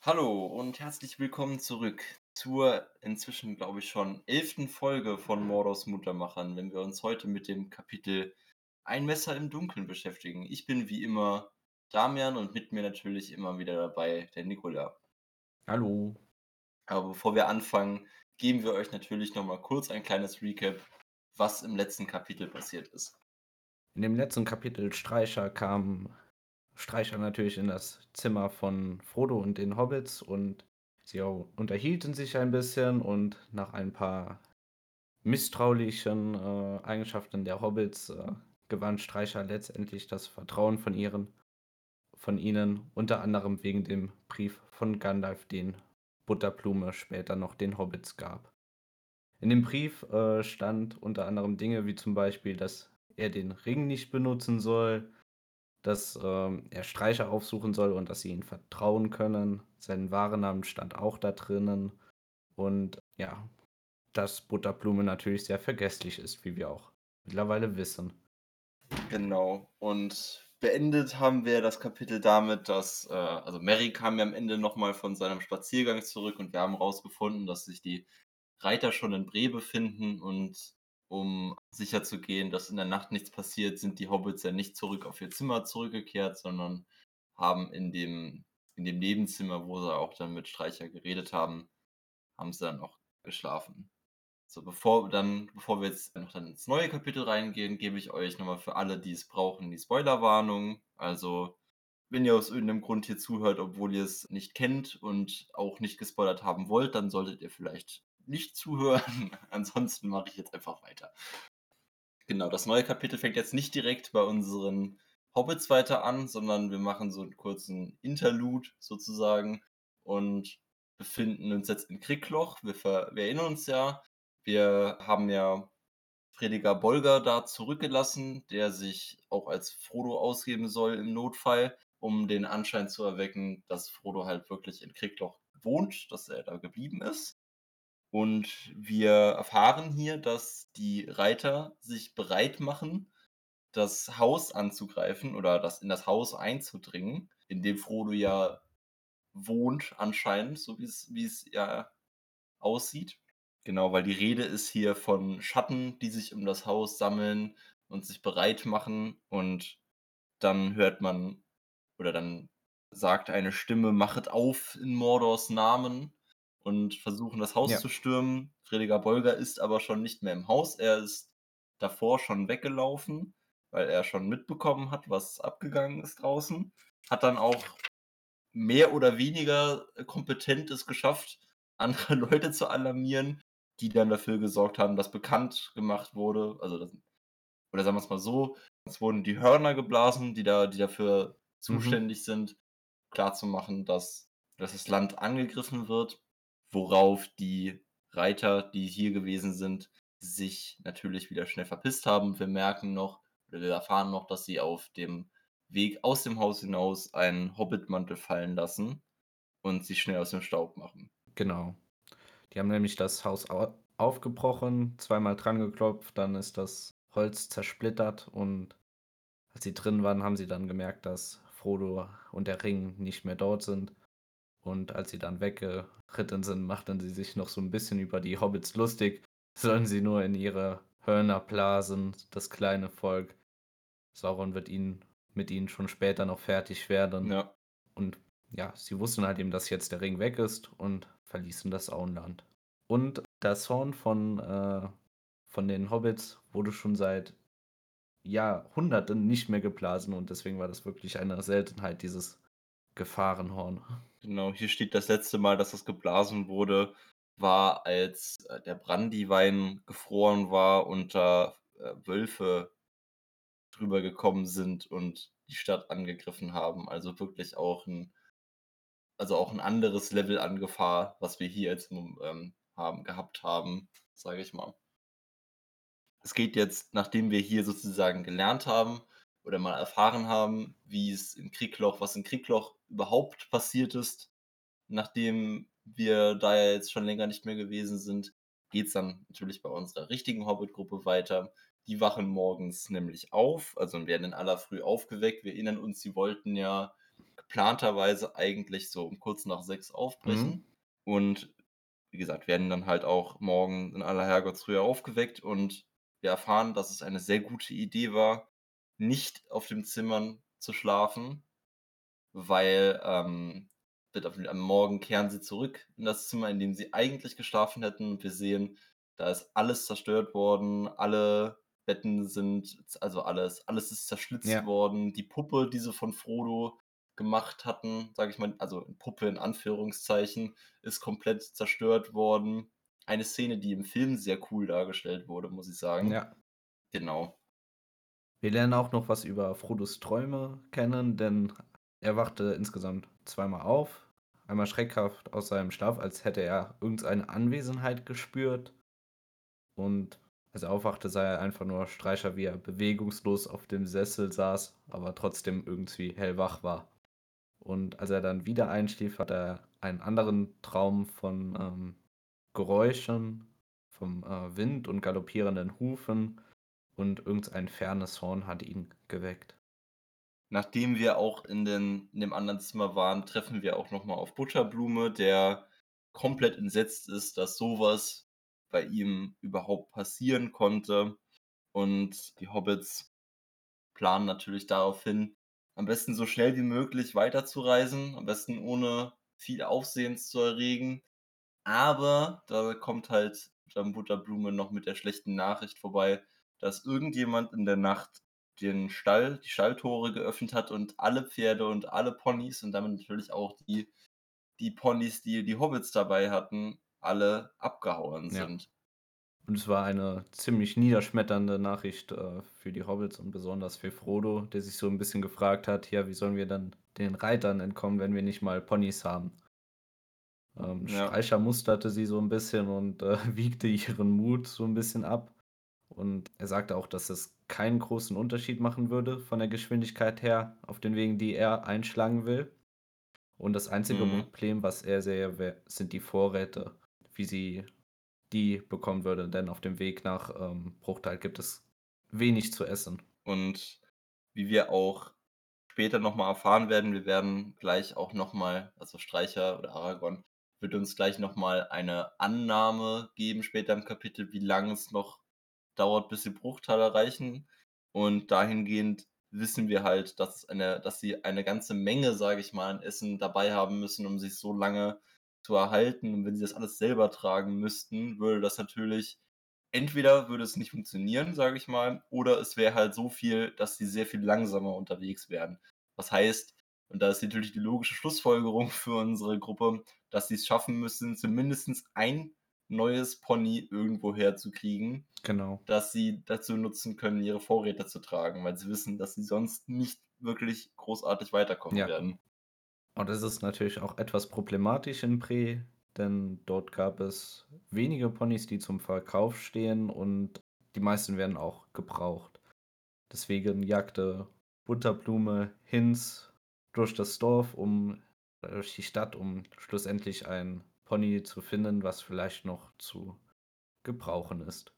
Hallo und herzlich willkommen zurück zur inzwischen, glaube ich, schon elften Folge von Mordors Muttermachern, wenn wir uns heute mit dem Kapitel Ein Messer im Dunkeln beschäftigen. Ich bin wie immer Damian und mit mir natürlich immer wieder dabei der Nikola. Hallo. Aber bevor wir anfangen, geben wir euch natürlich nochmal kurz ein kleines Recap, was im letzten Kapitel passiert ist. In dem letzten Kapitel Streicher kam Streicher natürlich in das Zimmer von Frodo und den Hobbits und sie unterhielten sich ein bisschen und nach ein paar misstrauischen äh, Eigenschaften der Hobbits äh, gewann Streicher letztendlich das Vertrauen von ihren von ihnen, unter anderem wegen dem Brief von Gandalf, den Butterblume später noch den Hobbits gab. In dem Brief äh, stand unter anderem Dinge wie zum Beispiel, dass er den Ring nicht benutzen soll, dass ähm, er Streicher aufsuchen soll und dass sie ihm vertrauen können. Sein wahrer Name stand auch da drinnen. Und ja, dass Butterblume natürlich sehr vergesslich ist, wie wir auch mittlerweile wissen. Genau. Und beendet haben wir das Kapitel damit, dass, äh, also Mary kam ja am Ende nochmal von seinem Spaziergang zurück und wir haben herausgefunden, dass sich die Reiter schon in Bre befinden und um sicherzugehen, dass in der Nacht nichts passiert, sind die Hobbits ja nicht zurück auf ihr Zimmer zurückgekehrt, sondern haben in dem, in dem Nebenzimmer, wo sie auch dann mit Streicher geredet haben, haben sie dann auch geschlafen. So, bevor, dann, bevor wir jetzt noch dann ins neue Kapitel reingehen, gebe ich euch nochmal für alle, die es brauchen, die Spoilerwarnung. Also, wenn ihr aus irgendeinem Grund hier zuhört, obwohl ihr es nicht kennt und auch nicht gespoilert haben wollt, dann solltet ihr vielleicht nicht zuhören. Ansonsten mache ich jetzt einfach weiter. Genau, das neue Kapitel fängt jetzt nicht direkt bei unseren Hobbits weiter an, sondern wir machen so einen kurzen Interlude sozusagen und befinden uns jetzt in Kriegloch. Wir, wir erinnern uns ja, wir haben ja Prediger Bolger da zurückgelassen, der sich auch als Frodo ausgeben soll im Notfall, um den Anschein zu erwecken, dass Frodo halt wirklich in Kriegloch wohnt, dass er da geblieben ist. Und wir erfahren hier, dass die Reiter sich bereit machen, das Haus anzugreifen oder das in das Haus einzudringen, in dem Frodo ja wohnt anscheinend, so wie es wie es ja aussieht. Genau, weil die Rede ist hier von Schatten, die sich um das Haus sammeln und sich bereit machen und dann hört man oder dann sagt eine Stimme: „Machet auf in Mordors Namen“ und versuchen das Haus Ja. zu stürmen. Prediger Bolger ist aber schon nicht mehr im Haus. Er ist davor schon weggelaufen, weil er schon mitbekommen hat, was abgegangen ist draußen. Hat dann auch mehr oder weniger kompetent es geschafft, andere Leute zu alarmieren, die dann dafür gesorgt haben, dass bekannt gemacht wurde, also das, oder sagen wir es mal so, es wurden die Hörner geblasen, die da, die dafür zuständig sind, klarzumachen, dass, dass das Land angegriffen wird, worauf die Reiter, die hier gewesen sind, sich natürlich wieder schnell verpisst haben. Wir merken noch, oder wir erfahren noch, dass sie auf dem Weg aus dem Haus hinaus einen Hobbitmantel fallen lassen und sich schnell aus dem Staub machen. Genau. Die haben nämlich das Haus au aufgebrochen, zweimal dran geklopft, dann ist das Holz zersplittert und als sie drin waren, haben sie dann gemerkt, dass Frodo und der Ring nicht mehr dort sind. Und als sie dann weggeritten sind, machten sie sich noch so ein bisschen über die Hobbits lustig. Sollen sie nur in ihre Hörner blasen, das kleine Volk. Sauron wird ihnen mit ihnen schon später noch fertig werden. Ja. Und ja, sie wussten halt eben, dass jetzt der Ring weg ist und verließen das Auenland. Und das Horn von, äh, von den Hobbits wurde schon seit Jahrhunderten nicht mehr geblasen und deswegen war das wirklich eine Seltenheit, dieses Gefahrenhorn. Genau, hier steht das letzte Mal, dass das geblasen wurde, war, als äh, der Brandywein gefroren war und da äh, Wölfe drüber gekommen sind und die Stadt angegriffen haben. Also wirklich auch ein, also auch ein anderes Level an Gefahr, was wir hier jetzt ähm, haben, gehabt haben, sage ich mal. Es geht jetzt, nachdem wir hier sozusagen gelernt haben oder mal erfahren haben, wie es im Kriegloch, was im Kriegloch überhaupt passiert ist, nachdem wir da ja jetzt schon länger nicht mehr gewesen sind, geht es dann natürlich bei unserer richtigen Hobbit-Gruppe weiter. Die wachen morgens nämlich auf, also werden in aller Früh aufgeweckt. Wir erinnern uns, sie wollten ja geplanterweise eigentlich so um kurz nach 6 Mhm. aufbrechen und wie gesagt, werden dann halt auch morgen in aller Herrgottsfrühe aufgeweckt und wir erfahren, dass es eine sehr gute Idee war, nicht auf den Zimmern zu schlafen, weil, ähm, am Morgen kehren sie zurück in das Zimmer, in dem sie eigentlich geschlafen hätten. Wir sehen, da ist alles zerstört worden, alle Betten sind also alles alles ist zerschlitzt Ja. worden. Die Puppe, die sie von Frodo gemacht hatten, sage ich mal also Puppe in Anführungszeichen, ist komplett zerstört worden. Eine Szene, die im Film sehr cool dargestellt wurde, muss ich sagen. Ja. Genau. Wir lernen auch noch was über Frodos Träume kennen, denn er wachte insgesamt zweimal auf. Einmal schreckhaft aus seinem Schlaf, als hätte er irgendeine Anwesenheit gespürt. Und als er aufwachte, sah er einfach nur Streicher, wie er bewegungslos auf dem Sessel saß, aber trotzdem irgendwie hellwach war. Und als er dann wieder einschlief, hat er einen anderen Traum von ähm, Geräuschen, vom äh, Wind und galoppierenden Hufen und irgendein fernes Horn hat ihn geweckt. Nachdem wir auch in den in dem anderen Zimmer waren, treffen wir auch noch mal auf Butterblume, der komplett entsetzt ist, dass so was bei ihm überhaupt passieren konnte. Und die Hobbits planen natürlich darauf hin, am besten so schnell wie möglich weiterzureisen, am besten ohne viel Aufsehens zu erregen. Aber da kommt halt dann Butterblume noch mit der schlechten Nachricht vorbei, dass irgendjemand in der Nacht den Stall die Stalltore geöffnet hat und alle Pferde und alle Ponys und damit natürlich auch die die Ponys, die die Hobbits dabei hatten, alle abgehauen Ja. sind. Und es war eine ziemlich niederschmetternde Nachricht, äh, für die Hobbits und besonders für Frodo, der sich so 'n bisschen gefragt hat: „Ja, wie sollen wir dann den Reitern entkommen, wenn wir nicht mal Ponys haben?“ Ähm, Ja. Streicher musterte sie so 'n bisschen und, äh, wiegte ihren Mut so 'n bisschen ab. Und er sagte auch, dass es keinen großen Unterschied machen würde von der Geschwindigkeit her auf den Wegen, die er einschlagen will. Und das einzige Mhm. Problem, was er sähe, wä sind die Vorräte, wie sie die bekommen würde, denn auf dem Weg nach, ähm, Bruchtal gibt es wenig zu essen. Und wie wir auch später noch mal erfahren werden, wir werden gleich auch noch mal also Streicher oder Aragorn wird uns gleich noch mal eine Annahme geben später im Kapitel, wie lang es noch dauert, bis sie Bruchtal erreichen. Und dahingehend wissen wir halt, dass eine dass sie eine ganze Menge, sage ich mal, an Essen dabei haben müssen, um sich so lange zu erhalten. Und wenn sie das alles selber tragen müssten, würde das natürlich entweder würde es nicht funktionieren, sage ich mal, oder es wäre halt so viel, dass sie sehr viel langsamer unterwegs wären. Was heißt und da ist natürlich die logische Schlussfolgerung für unsere Gruppe, dass sie's schaffen müssen, zumindest ein neues Pony irgendwo herzukriegen, Genau. das sie dazu nutzen können, ihre Vorräte zu tragen, weil sie wissen, dass sie sonst nicht wirklich großartig weiterkommen Ja. werden. Und das ist natürlich auch etwas problematisch in Bree, denn dort gab es wenige Ponys, die zum Verkauf stehen und die meisten werden auch gebraucht. Deswegen jagte Butterblume Hinz durch das Dorf, um äh, durch die Stadt, um schlussendlich ein Pony zu finden, was vielleicht noch zu gebrauchen ist,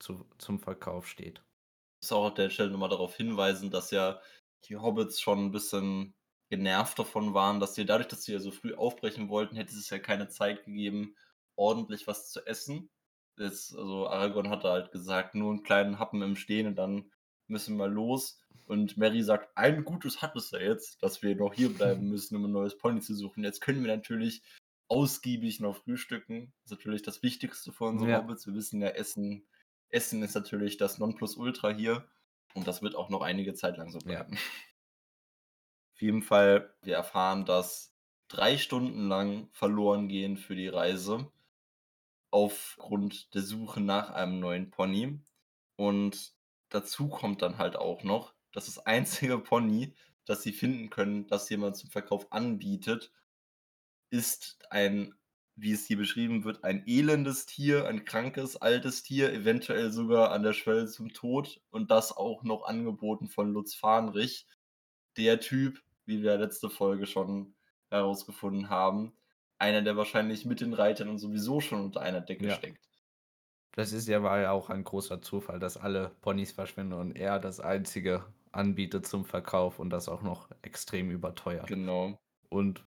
zu zum Verkauf steht. Muss auch an der Stelle noch mal darauf hinweisen, dass ja die Hobbits schon 'n bisschen genervt davon waren, dass sie dadurch, dass sie ja so früh aufbrechen wollten, hätte es ja keine Zeit gegeben, ordentlich was zu essen. Jetzt also Aragorn hatte halt gesagt: „Nur 'n kleinen Happen im Stehen und dann müssen wir los.“ Und Merry sagt: „Ein Gutes hat es ja jetzt, dass wir noch hierbleiben müssen, um 'n neues Pony zu suchen. Jetzt können wir natürlich ausgiebig noch frühstücken.“ Ist natürlich das Wichtigste für unsere Ja. Hobbits. Wir wissen ja, Essen Essen ist natürlich das Nonplusultra hier und das wird auch noch einige Zeit lang so Ja. bleiben. Auf jeden Fall, wir erfahren, dass 3 Stunden lang verloren gehen für die Reise aufgrund der Suche nach einem neuen Pony. Und dazu kommt dann halt auch noch, dass das einzige Pony, das sie finden können, das jemand zum Verkauf anbietet ist ein, wie es hier beschrieben wird, ein elendes Tier, ein krankes, altes Tier, eventuell sogar an der Schwelle zum Tod und das auch noch angeboten von Lutz Fahnrich. Der Typ, wie wir letzte Folge schon herausgefunden haben, einer, der wahrscheinlich mit den Reitern und sowieso schon unter einer Decke Ja. steckt. Das ist ja war ja auch ein großer Zufall, dass alle Ponys verschwinden und er das einzige anbietet zum Verkauf und das auch noch extrem überteuert. Genau. Und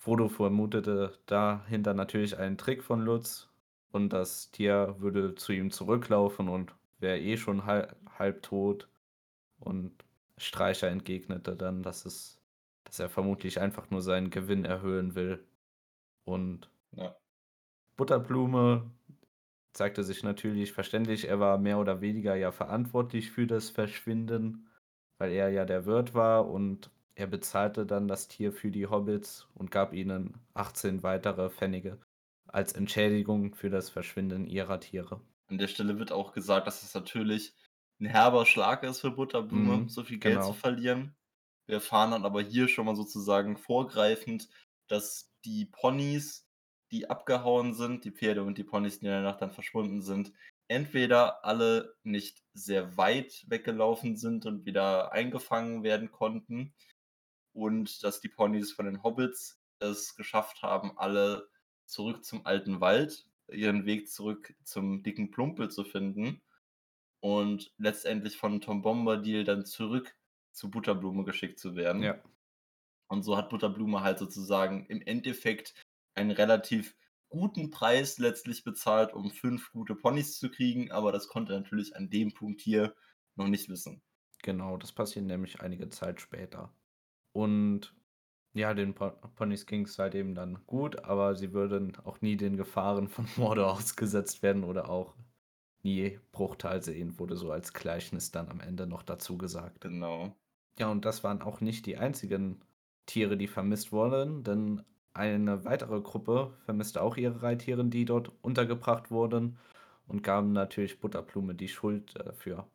Frodo vermutete dahinter natürlich einen Trick von Lutz und das Tier würde zu ihm zurücklaufen und wäre eh schon halb, halb tot. Und Streicher entgegnete dann, dass es, dass er vermutlich einfach nur seinen Gewinn erhöhen will. Und Ja. Butterblume zeigte sich natürlich verständlich, er war mehr oder weniger ja verantwortlich für das Verschwinden, weil er ja der Wirt war und er bezahlte dann das Tier für die Hobbits und gab ihnen 18 weitere Pfennige als Entschädigung für das Verschwinden ihrer Tiere. An der Stelle wird auch gesagt, dass es natürlich ein herber Schlag ist für Butterblume, Mhm, so viel Geld genau. zu verlieren. Wir erfahren dann aber hier schon mal sozusagen vorgreifend, dass die Ponys, die abgehauen sind, die Pferde und die Ponys, die in der Nacht dann verschwunden sind, entweder alle nicht sehr weit weggelaufen sind und wieder eingefangen werden konnten und dass die Ponys von den Hobbits es geschafft haben, alle zurück zum alten Wald, ihren Weg zurück zum dicken Plumpel zu finden und letztendlich von Tom Bombadil dann zurück zu Butterblume geschickt zu werden. Ja, Und so hat Butterblume halt sozusagen im Endeffekt einen relativ guten Preis letztlich bezahlt, um fünf gute Ponys zu kriegen, aber das konnte er natürlich an dem Punkt hier noch nicht wissen. genau, das passiert nämlich einige Zeit später. Und ja, den Po- Ponys ging es halt eben dann gut, aber sie würden auch nie den Gefahren von Mordor ausgesetzt werden oder auch nie Bruchteil sehen, wurde so als Gleichnis dann am Ende noch dazu gesagt. Genau. Ja, und das waren auch nicht die einzigen Tiere, die vermisst wurden, denn eine weitere Gruppe vermisste auch ihre Reittiere, die dort untergebracht wurden und gaben natürlich Butterblume die Schuld dafür.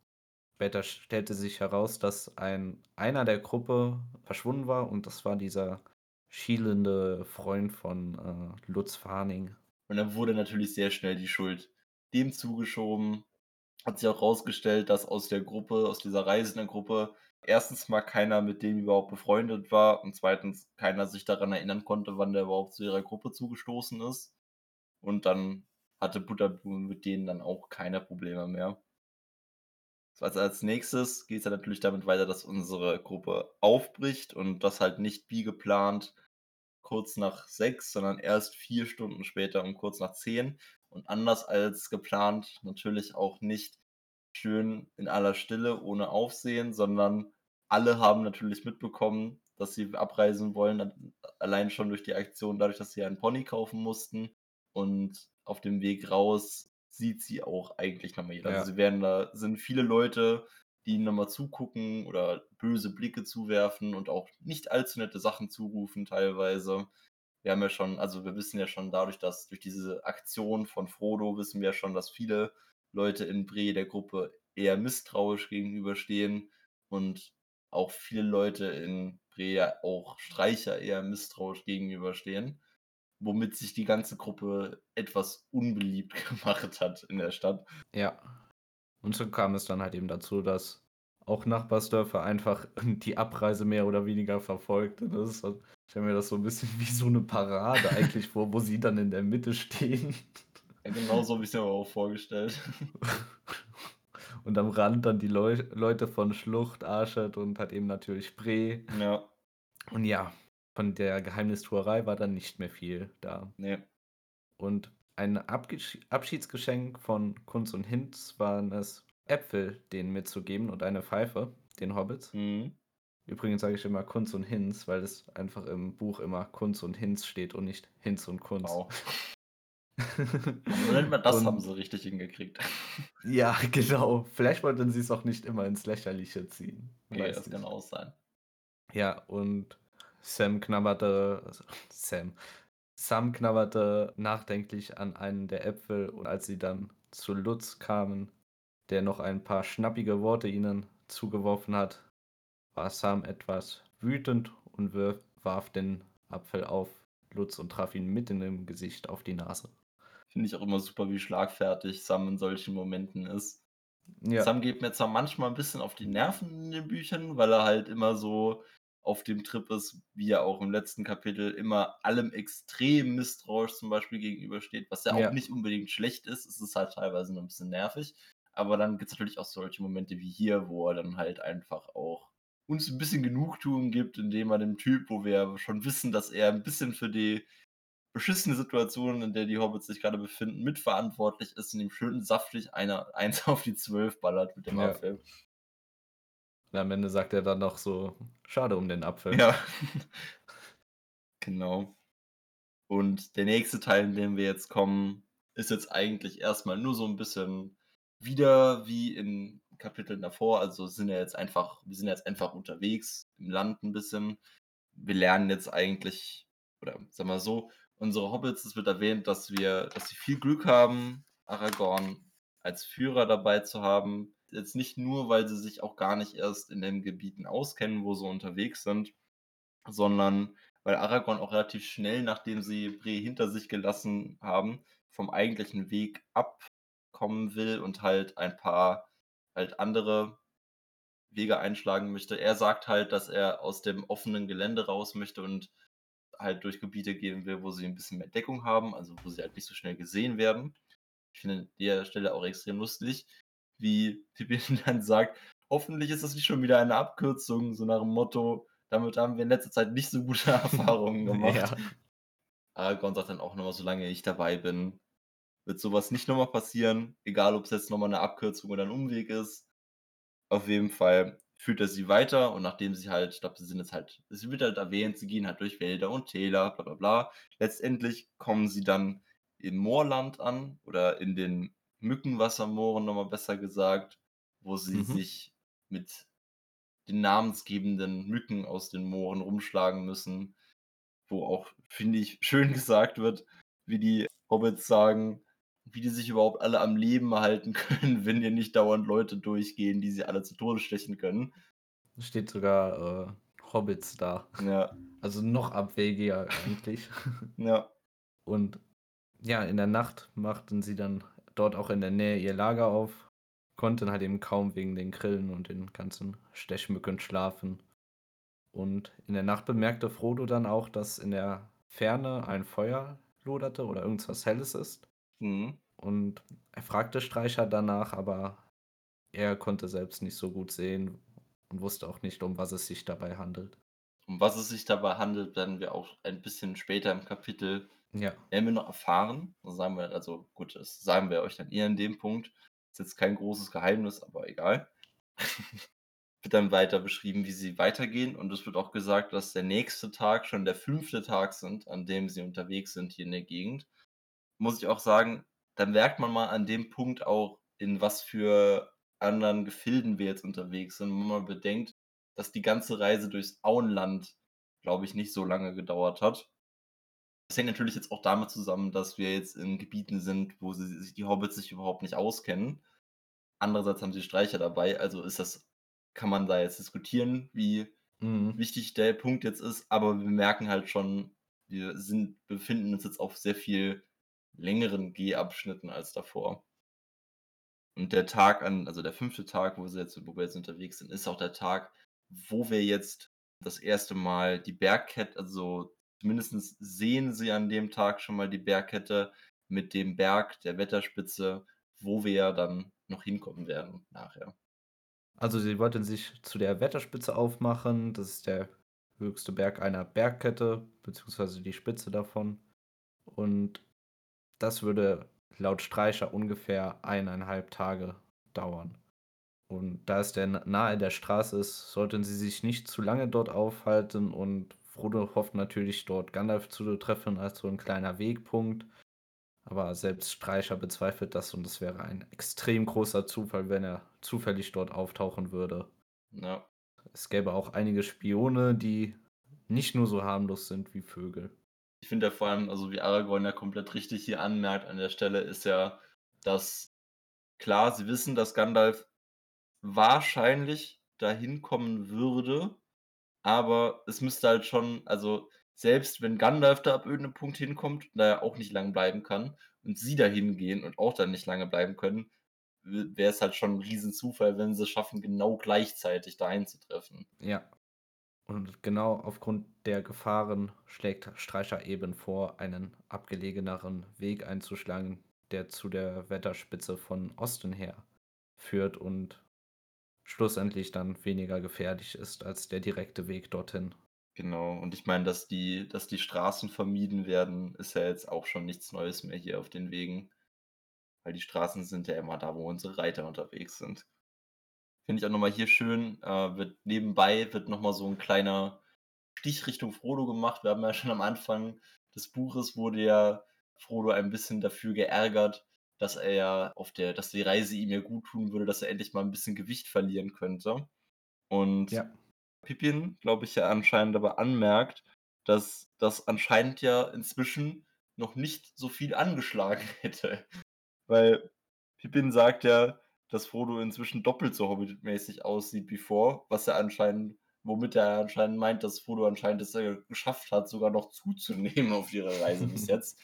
Später stellte sich heraus, dass ein einer der Gruppe verschwunden war und das war dieser schielende Freund von äh, Lutz Farning. Und dann wurde natürlich sehr schnell die Schuld dem zugeschoben. Hat sich auch rausgestellt, dass aus der Gruppe, aus dieser reisenden Gruppe, erstens mal keiner mit dem überhaupt befreundet war und zweitens keiner sich daran erinnern konnte, wann der überhaupt zu ihrer Gruppe zugestoßen ist. Und dann hatte Butterblume mit denen dann auch keine Probleme mehr. So, Also als nächstes geht es dann natürlich damit weiter, dass unsere Gruppe aufbricht und das halt nicht wie geplant kurz nach sechs, sondern erst vier Stunden später um kurz nach zehn. Und anders als geplant natürlich auch nicht schön in aller Stille, ohne Aufsehen, sondern alle haben natürlich mitbekommen, dass sie abreisen wollen, allein schon durch die Aktion, dadurch, dass sie einen Pony kaufen mussten. Und auf dem Weg raus sieht sie auch eigentlich nochmal jeder. Ja. Also sie werden da, sind viele Leute, die ihnen nochmal zugucken oder böse Blicke zuwerfen und auch nicht allzu nette Sachen zurufen teilweise. Wir haben ja schon, also wir wissen ja schon dadurch, dass durch diese Aktion von Frodo wissen wir ja schon, dass viele Leute in Bre der Gruppe eher misstrauisch gegenüberstehen und auch viele Leute in Bre auch Streicher eher misstrauisch gegenüberstehen, womit sich die ganze Gruppe etwas unbeliebt gemacht hat in der Stadt. Ja. Und so kam es dann halt eben dazu, dass auch Nachbarsdörfer einfach die Abreise mehr oder weniger verfolgt. Und das ist, halt- ich stelle mir das so ein bisschen wie so eine Parade eigentlich vor, wo sie dann in der Mitte stehen. Ja, genau so habe ich es mir aber auch vorgestellt. Und am Rand dann die Leu Leute von Schlucht, Arschet und halt eben natürlich Bre. Ja, Und ja, von der Geheimnistuerei war dann nicht mehr viel da. nee. Und ein Abgesch Abschiedsgeschenk von Kunz und Hinz waren es, Äpfel denen mitzugeben und eine Pfeife, den Hobbits. Mhm. Übrigens sage ich immer Kunz und Hinz, weil es einfach im Buch immer Kunz und Hinz steht und nicht Hinz und Kunz. Wow. Mal, das Und- haben sie richtig hingekriegt. Ja, genau. Vielleicht wollten sie es auch nicht immer ins Lächerliche ziehen. Okay, Weiß das kann auch sein. Ja, und Sam knabberte, Sam, Sam knabberte nachdenklich an einen der Äpfel und als sie dann zu Lutz kamen, der noch ein paar schnappige Worte ihnen zugeworfen hat, war Sam etwas wütend und warf den Apfel auf Lutz und traf ihn mitten im Gesicht auf die Nase. Finde ich auch immer super, wie schlagfertig Sam in solchen Momenten ist. Ja, Sam geht mir zwar manchmal ein bisschen auf die Nerven in den Büchern, weil er halt immer so auf dem Trip ist, wie er auch im letzten Kapitel immer allem extrem misstrauisch zum Beispiel gegenübersteht, was ja auch Ja. nicht unbedingt schlecht ist. Es ist halt teilweise nur ein bisschen nervig. Aber dann gibt es natürlich auch solche Momente wie hier, wo er dann halt einfach auch uns ein bisschen Genugtuung gibt, indem er dem Typ, wo wir schon wissen, dass er ein bisschen für die beschissene Situation, in der die Hobbits sich gerade befinden, mitverantwortlich ist und ihm schön saftig eine, eins auf die zwölf ballert mit dem Ja. Apfel. Und am Ende sagt er dann noch so, schade um den Apfel. Ja. genau. Und der nächste Teil, in dem wir jetzt kommen, ist jetzt eigentlich erstmal nur so ein bisschen wieder wie in Kapiteln davor. Also sind ja jetzt einfach, wir sind jetzt einfach unterwegs im Land ein bisschen. Wir lernen jetzt eigentlich, oder sagen wir so, unsere Hobbits, es wird erwähnt, dass wir, dass sie viel Glück haben, Aragorn als Führer dabei zu haben. Jetzt nicht nur, weil sie sich auch gar nicht erst in den Gebieten auskennen, wo sie unterwegs sind, sondern weil Aragorn auch relativ schnell, nachdem sie Bre hinter sich gelassen haben, vom eigentlichen Weg abkommen will und halt ein paar halt andere Wege einschlagen möchte. Er sagt halt, dass er aus dem offenen Gelände raus möchte und halt durch Gebiete gehen will, wo sie ein bisschen mehr Deckung haben, also wo sie halt nicht so schnell gesehen werden. Ich finde an der Stelle auch extrem lustig, wie Pippin dann sagt, hoffentlich ist das nicht schon wieder eine Abkürzung, so nach dem Motto, damit haben wir in letzter Zeit nicht so gute Erfahrungen gemacht. Ja. Aragorn sagt dann auch nochmal, solange ich dabei bin, wird sowas nicht nochmal passieren, egal ob es jetzt nochmal eine Abkürzung oder ein Umweg ist. Auf jeden Fall führt er sie weiter und nachdem sie halt, ich glaube, sie sind jetzt halt, es wird halt erwähnt, sie gehen halt durch Wälder und Täler, bla bla bla. Letztendlich kommen sie dann im Moorland an oder in den Mückenwassermooren nochmal besser gesagt, wo sie Mhm. sich mit den namensgebenden Mücken aus den Mooren rumschlagen müssen, wo auch, finde ich, schön gesagt wird, wie die Hobbits sagen, wie die sich überhaupt alle am Leben halten können, wenn hier nicht dauernd Leute durchgehen, die sie alle zu Tode stechen können. Steht sogar äh, Hobbits da. Ja, Also noch abwegiger eigentlich. ja, Und ja, in der Nacht machten sie dann dort auch in der Nähe ihr Lager auf, konnten halt eben kaum wegen den Grillen und den ganzen Stechmücken schlafen. Und in der Nacht bemerkte Frodo dann auch, dass in der Ferne ein Feuer loderte oder irgendwas Helles ist. mhm. Und er fragte Streicher danach, aber er konnte selbst nicht so gut sehen und wusste auch nicht, um was es sich dabei handelt. Um was es sich dabei handelt, werden wir auch ein bisschen später im Kapitel Ja, werden wir noch erfahren. Sagen wir, also gut, das sagen wir euch dann eher in dem Punkt. Ist jetzt kein großes Geheimnis, aber egal. wird dann weiter beschrieben, wie sie weitergehen. Und es wird auch gesagt, dass der nächste Tag schon der fünfte Tag sind, an dem sie unterwegs sind hier in der Gegend. Muss ich auch sagen, da merkt man mal an dem Punkt auch, in was für anderen Gefilden wir jetzt unterwegs sind, wenn man bedenkt, dass die ganze Reise durchs Auenland, glaube ich, nicht so lange gedauert hat. Das hängt natürlich jetzt auch damit zusammen, dass wir jetzt in Gebieten sind, wo sie, sich die Hobbits sich überhaupt nicht auskennen. Andererseits haben sie Streicher dabei, also ist das, kann man da jetzt diskutieren, wie mhm. wichtig der Punkt jetzt ist, aber wir merken halt schon, wir sind, befinden uns jetzt auf sehr viel längeren Gehabschnitten als davor. Und der Tag an, also der fünfte Tag, wo, sie jetzt, wo wir jetzt unterwegs sind, ist auch der Tag, wo wir jetzt das erste Mal die Bergkette, also zumindest sehen sie an dem Tag schon mal die Bergkette mit dem Berg der Wetterspitze, wo wir ja dann noch hinkommen werden nachher. Also sie wollten sich zu der Wetterspitze aufmachen. Das ist der höchste Berg einer Bergkette, beziehungsweise die Spitze davon. Und das würde laut Streicher ungefähr eineinhalb Tage dauern. Und da es der nahe der Straße ist, sollten sie sich nicht zu lange dort aufhalten. Und Frodo hofft natürlich dort Gandalf zu treffen als so ein kleiner Wegpunkt. Aber selbst Streicher bezweifelt das und es wäre ein extrem großer Zufall, wenn er zufällig dort auftauchen würde. Ja. Es gäbe auch einige Spione, die nicht nur so harmlos sind wie Vögel. Ich finde ja vor allem, also wie Aragorn ja komplett richtig hier anmerkt an der Stelle, ist ja, dass klar, sie wissen, dass Gandalf wahrscheinlich dahin kommen würde, aber es müsste halt schon, also selbst wenn Gandalf da ab irgendeinem Punkt hinkommt, da er auch nicht lange bleiben kann, und sie da hingehen und auch dann nicht lange bleiben können, wäre es halt schon ein Riesenzufall, wenn sie es schaffen, genau gleichzeitig da einzutreffen. Ja. Und genau aufgrund der Gefahren schlägt Streicher eben vor, einen abgelegeneren Weg einzuschlagen, der zu der Wetterspitze von Osten her führt und schlussendlich dann weniger gefährlich ist als der direkte Weg dorthin. Genau, und ich meine, dass die dass die Straßen vermieden werden, ist ja jetzt auch schon nichts Neues mehr hier auf den Wegen. Weil die Straßen sind ja immer da, wo unsere Reiter unterwegs sind. Finde ich auch noch mal hier schön, äh, wird nebenbei wird noch mal so 'n kleiner Stich Richtung Frodo gemacht. Wir haben ja schon am Anfang des Buches wurde ja Frodo ein bisschen dafür geärgert, dass er ja auf der dass die Reise ihm ja guttun würde, dass er endlich mal 'n bisschen Gewicht verlieren könnte. Und Ja. Pippin, glaube ich, ja anscheinend aber anmerkt, dass das anscheinend ja inzwischen noch nicht so viel angeschlagen hätte. Weil Pippin sagt ja, dass Frodo inzwischen doppelt so hobbitmäßig aussieht wie vor, was er anscheinend womit er anscheinend meint, dass Frodo anscheinend es geschafft hat, sogar noch zuzunehmen auf ihrer Reise bis jetzt.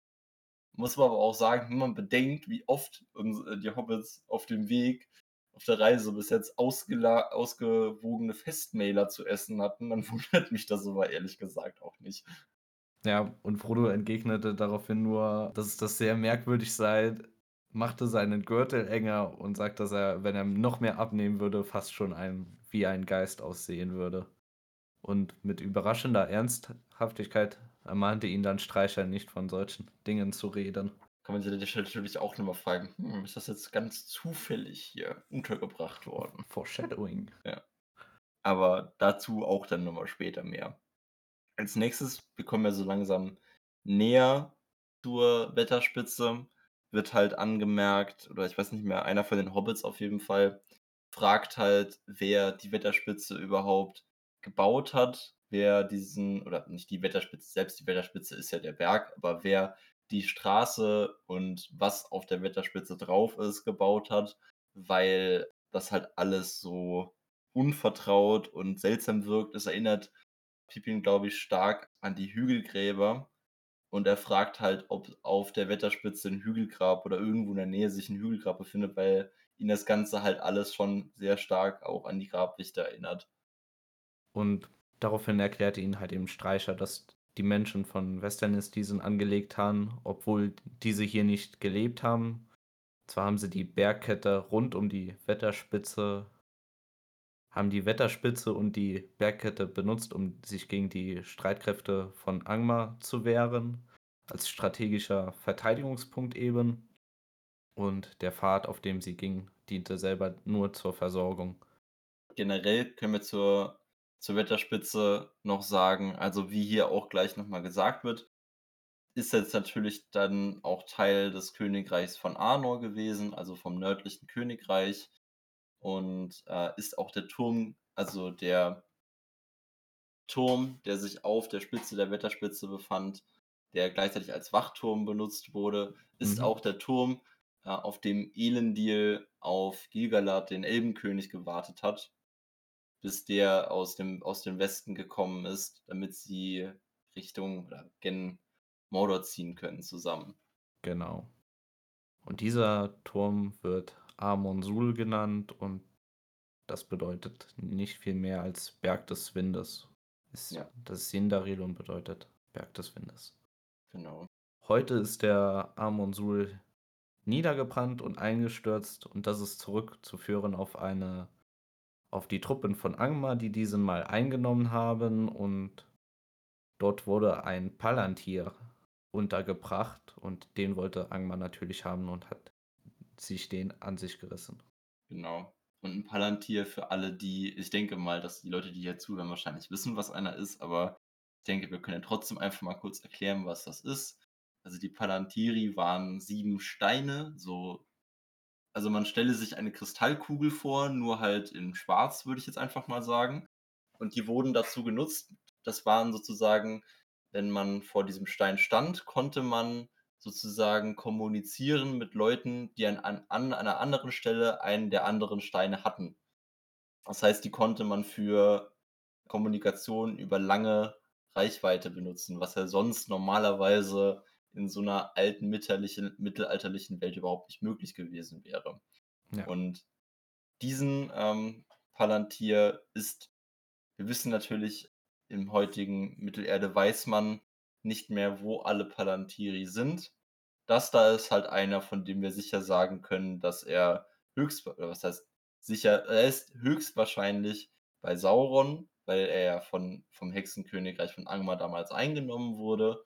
Muss man aber auch sagen, wenn man bedenkt, wie oft äh, die Hobbits auf dem Weg auf der Reise bis jetzt ausgewogene Festmailer zu essen hatten, dann wundert mich das aber ehrlich gesagt auch nicht. Ja, und Frodo entgegnete daraufhin nur, dass das sehr merkwürdig sei, machte seinen Gürtel enger und sagt, dass er, wenn er noch mehr abnehmen würde, fast schon ein wie ein Geist aussehen würde. Und mit überraschender Ernsthaftigkeit ermahnte ihn dann Streicher, nicht von solchen Dingen zu reden. Kann man sich an der Stelle natürlich auch noch mal fragen: „Hm, ist das jetzt ganz zufällig hier untergebracht worden?“ Foreshadowing. Ja. Aber dazu auch dann noch mal später mehr. Als Nächstes, wir kommen ja so langsam näher zur Wetterspitze, wird halt angemerkt oder ich weiß nicht mehr, einer von den Hobbits auf jeden Fall fragt halt, wer die Wetterspitze überhaupt gebaut hat, wer diesen oder nicht die Wetterspitze selbst, die Wetterspitze ist ja der Berg, aber wer die Straße und was auf der Wetterspitze drauf ist, gebaut hat, weil das halt alles so unvertraut und seltsam wirkt. Es erinnert Pippin, glaube ich, stark an die Hügelgräber und er fragt halt, ob auf der Wetterspitze 'n Hügelgrab oder irgendwo in der Nähe sich 'n Hügelgrab befindet, weil ihn das Ganze halt alles schon sehr stark auch an die Grabwichte erinnert. Und daraufhin erklärte ihnen halt eben Streicher, dass die Menschen von Westernesse diesen angelegt haben, obwohl diese hier nicht gelebt haben. Zwar haben sie die Bergkette rund um die Wetterspitze haben die Wetterspitze und die Bergkette benutzt, um sich gegen die Streitkräfte von Angmar zu wehren, als strategischer Verteidigungspunkt eben. Und der Pfad, auf dem sie gingen, diente selber nur zur Versorgung. Generell können wir zur zur Wetterspitze noch sagen also, wie hier auch gleich noch mal gesagt wird, ist jetzt natürlich dann auch Teil des Königreichs von Arnor gewesen, also vom nördlichen Königreich und, äh, ist auch der Turm also der Turm, der sich auf der Spitze der Wetterspitze befand, der gleichzeitig als Wachturm benutzt wurde, ist Mhm. auch der Turm, äh, auf dem Elendil auf Gil-galad, den Elbenkönig, gewartet hat, bis der aus dem aus dem Westen gekommen ist, damit sie Richtung oder gen Mordor ziehen können zusammen. Genau. Und dieser Turm wird Amon-Sul genannt und das bedeutet nicht viel mehr als Berg des Windes. Ist Ja. das ist Sindarin und bedeutet Berg des Windes. Genau. Heute ist der Amon-Sul niedergebrannt und eingestürzt und das ist zurückzuführen auf eine auf die Truppen von Angmar, die diesen mal eingenommen haben und dort wurde ein Palantir untergebracht und den wollte Angmar natürlich haben und hat sich den an sich gerissen. Genau. Und 'n Palantir für alle, die ich denke mal, dass die Leute, die hier zuhören, wahrscheinlich wissen, was einer ist, aber ich denke, wir können trotzdem einfach mal kurz erklären, was das ist. Also, die Palantiri waren 7 Steine, so also, man stelle sich eine Kristallkugel vor, nur halt in schwarz, würde ich jetzt einfach mal sagen. Und die wurden dazu genutzt das waren sozusagen wenn man vor diesem Stein stand, konnte man sozusagen kommunizieren mit Leuten, die an an an einer anderen Stelle einen der anderen Steine hatten. Das heißt, die konnte man für Kommunikation über lange Reichweite benutzen, was ja sonst normalerweise in so 'ner alten mitterlichen mittelalterlichen Welt überhaupt nicht möglich gewesen wäre. Ja. Und diesen, ähm, Palantir ist wir wissen natürlich, im heutigen Mittelerde weiß man nicht mehr, wo alle Palantiri sind. Das da ist halt einer, von dem wir sicher sagen können, dass er höchst was heißt sicher er ist höchstwahrscheinlich bei Sauron, weil er ja von vom Hexenkönigreich von Angmar damals eingenommen wurde.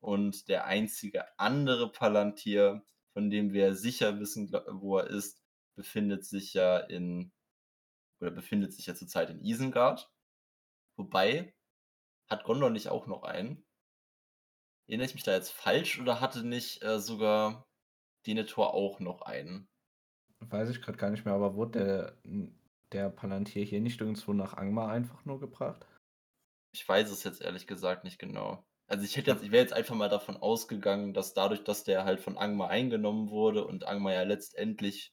Und der einzige andere Palantir, von dem wir sicher wissen, wo er ist, befindet sich ja in oder befindet sich ja zurzeit in Isengard. Wobei, hat Gondor nicht auch noch einen? Erinnere ich mich da jetzt falsch oder hatte nicht äh, sogar Denethor auch noch einen? Weiß ich gerade gar nicht mehr, aber wurde der, der Palantir hier nicht irgendwo nach Angmar einfach nur gebracht? Ich weiß es jetzt ehrlich gesagt nicht genau. Also ich hätte jetzt, ich wäre jetzt einfach mal davon ausgegangen, dass dadurch, dass der halt von Angmar eingenommen wurde und Angmar ja letztendlich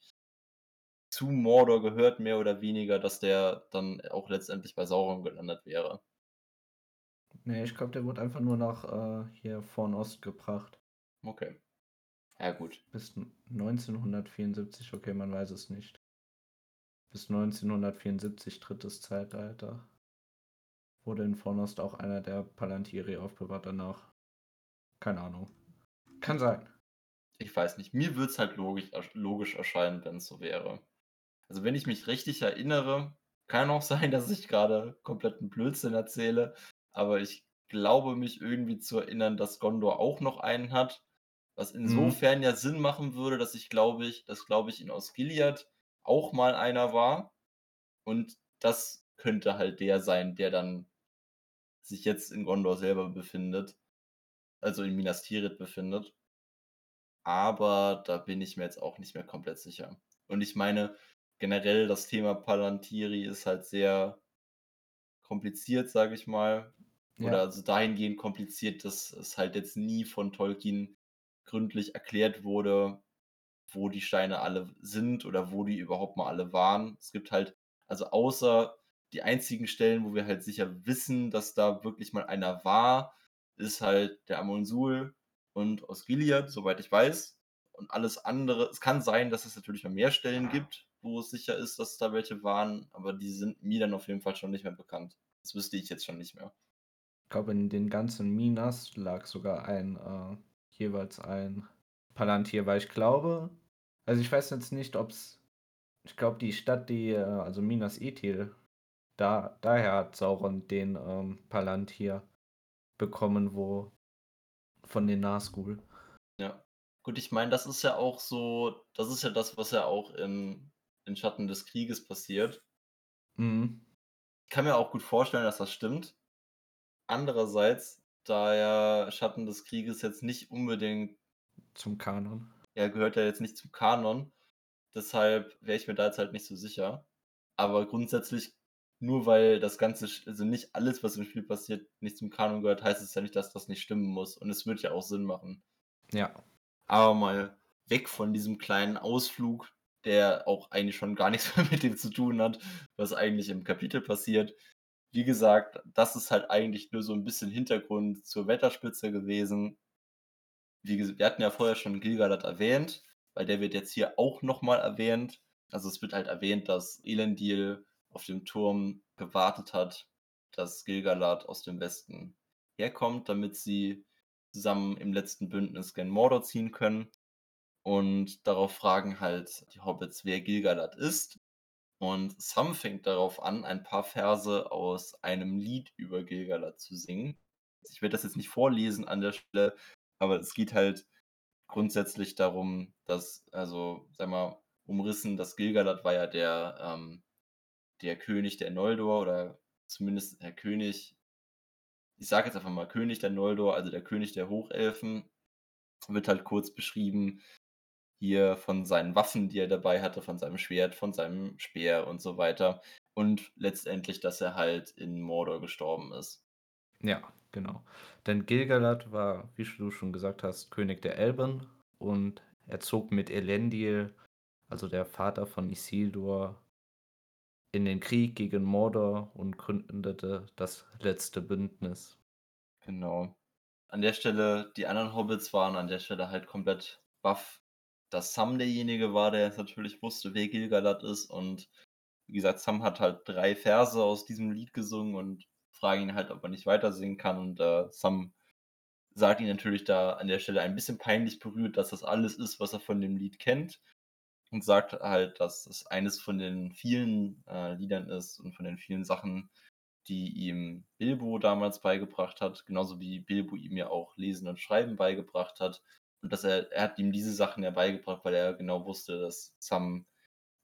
zu Mordor gehört, mehr oder weniger, dass der dann auch letztendlich bei Sauron gelandet wäre. Nee, ich glaube, der wurde einfach nur nach äh, hier Ost gebracht. Okay. Ja, gut. Bis 1974, okay, man weiß es nicht. Bis 1974, drittes Zeitalter, wurde in Ost auch einer der Palantiri aufbewahrt danach. Keine Ahnung. Kann sein. Ich weiß nicht. Mir würde es halt logisch, logisch erscheinen, wenn es so wäre. Also wenn ich mich richtig erinnere, kann auch sein, dass ich gerade kompletten Blödsinn erzähle, aber ich glaube mich irgendwie zu erinnern, dass Gondor auch noch einen hat, was mhm. insofern mhm. ja Sinn machen würde, dass ich glaube ich, dass glaube ich in Osgiliath auch mal einer war und das könnte halt der sein, der dann sich jetzt in Gondor selber befindet, also in Minas Tirith befindet. Aber da bin ich mir jetzt auch nicht mehr komplett sicher. Und ich meine, generell das Thema Palantiri ist halt sehr kompliziert, sage ich mal. Ja. Oder also dahingehend kompliziert, dass es halt jetzt nie von Tolkien gründlich erklärt wurde, wo die Steine alle sind oder wo die überhaupt mal alle waren. Es gibt halt, also außer die einzigen Stellen, wo wir halt sicher wissen, dass da wirklich mal einer war, ist halt der Amonsul und Osgiliath, soweit ich weiß. Und alles andere, es kann sein, dass es natürlich noch mehr Stellen gibt, wo es sicher ist, dass da welche waren, aber die sind mir dann auf jeden Fall schon nicht mehr bekannt. Das wüsste ich jetzt schon nicht mehr. Ich glaube, in den ganzen Minas lag sogar ein, äh, jeweils ein Palantir, weil ich glaube, also ich weiß jetzt nicht, ob es, ich glaube, die Stadt, die, äh, also Minas Ethil, da, daher hat Sauron den ähm, Palantir bekommen, wo von den Nazgul. Ja. Gut, ich meine, das ist ja auch so, das ist ja das, was ja auch im in Schatten des Krieges passiert. Mhm. Ich kann mir auch gut vorstellen, dass das stimmt. Andererseits, da ja Schatten des Krieges jetzt nicht unbedingt zum Kanon. Er gehört ja jetzt nicht zum Kanon. Deshalb wäre ich mir da jetzt halt nicht so sicher. Aber grundsätzlich, nur weil das Ganze, also nicht alles, was im Spiel passiert, nicht zum Kanon gehört, heißt es ja nicht, dass das nicht stimmen muss. Und es wird ja auch Sinn machen. Ja. Aber mal weg von diesem kleinen Ausflug der auch eigentlich schon gar nichts mehr mit dem zu tun hat, was eigentlich im Kapitel passiert. Wie gesagt, das ist halt eigentlich nur so ein bisschen Hintergrund zur Wetterspitze gewesen. Wie gesagt, wir hatten ja vorher schon Gilgalad erwähnt, weil der wird jetzt hier auch nochmal erwähnt. Also es wird halt erwähnt, dass Elendil auf dem Turm gewartet hat, dass Gilgalad aus dem Westen herkommt, damit sie zusammen im letzten Bündnis gen Mordor ziehen können. Und darauf fragen halt die Hobbits, wer Gilgalad ist. Und Sam fängt darauf an, ein paar Verse aus einem Lied über Gilgalad zu singen. Ich werde das jetzt nicht vorlesen an der Stelle, aber es geht halt grundsätzlich darum, dass, also, sag mal, umrissen, dass Gilgalad war ja der, ähm, der König der Noldor oder zumindest der König, ich sage jetzt einfach mal König der Noldor, also der König der Hochelfen, wird halt kurz beschrieben, hier von seinen Waffen, die er dabei hatte, von seinem Schwert, von seinem Speer und so weiter. Und letztendlich, dass er halt in Mordor gestorben ist. Ja, genau. Denn Gilgalad war, wie du schon gesagt hast, König der Elben und er zog mit Elendil, also der Vater von Isildur, in den Krieg gegen Mordor und gründete das letzte Bündnis. Genau. An der Stelle, die anderen Hobbits waren an der Stelle halt komplett baff dass Sam derjenige war, der jetzt natürlich wusste, wer Gilgalad ist. Und wie gesagt, Sam hat halt drei Verse aus diesem Lied gesungen und fragen ihn halt, ob er nicht weiter singen kann. Und äh, Sam sagt ihn natürlich da an der Stelle ein bisschen peinlich berührt, dass das alles ist, was er von dem Lied kennt. Und sagt halt, dass es eines von den vielen äh, Liedern ist und von den vielen Sachen, die ihm Bilbo damals beigebracht hat, genauso wie Bilbo ihm ja auch Lesen und Schreiben beigebracht hat. Und dass er, er hat ihm diese Sachen ja beigebracht, weil er genau wusste, dass Sam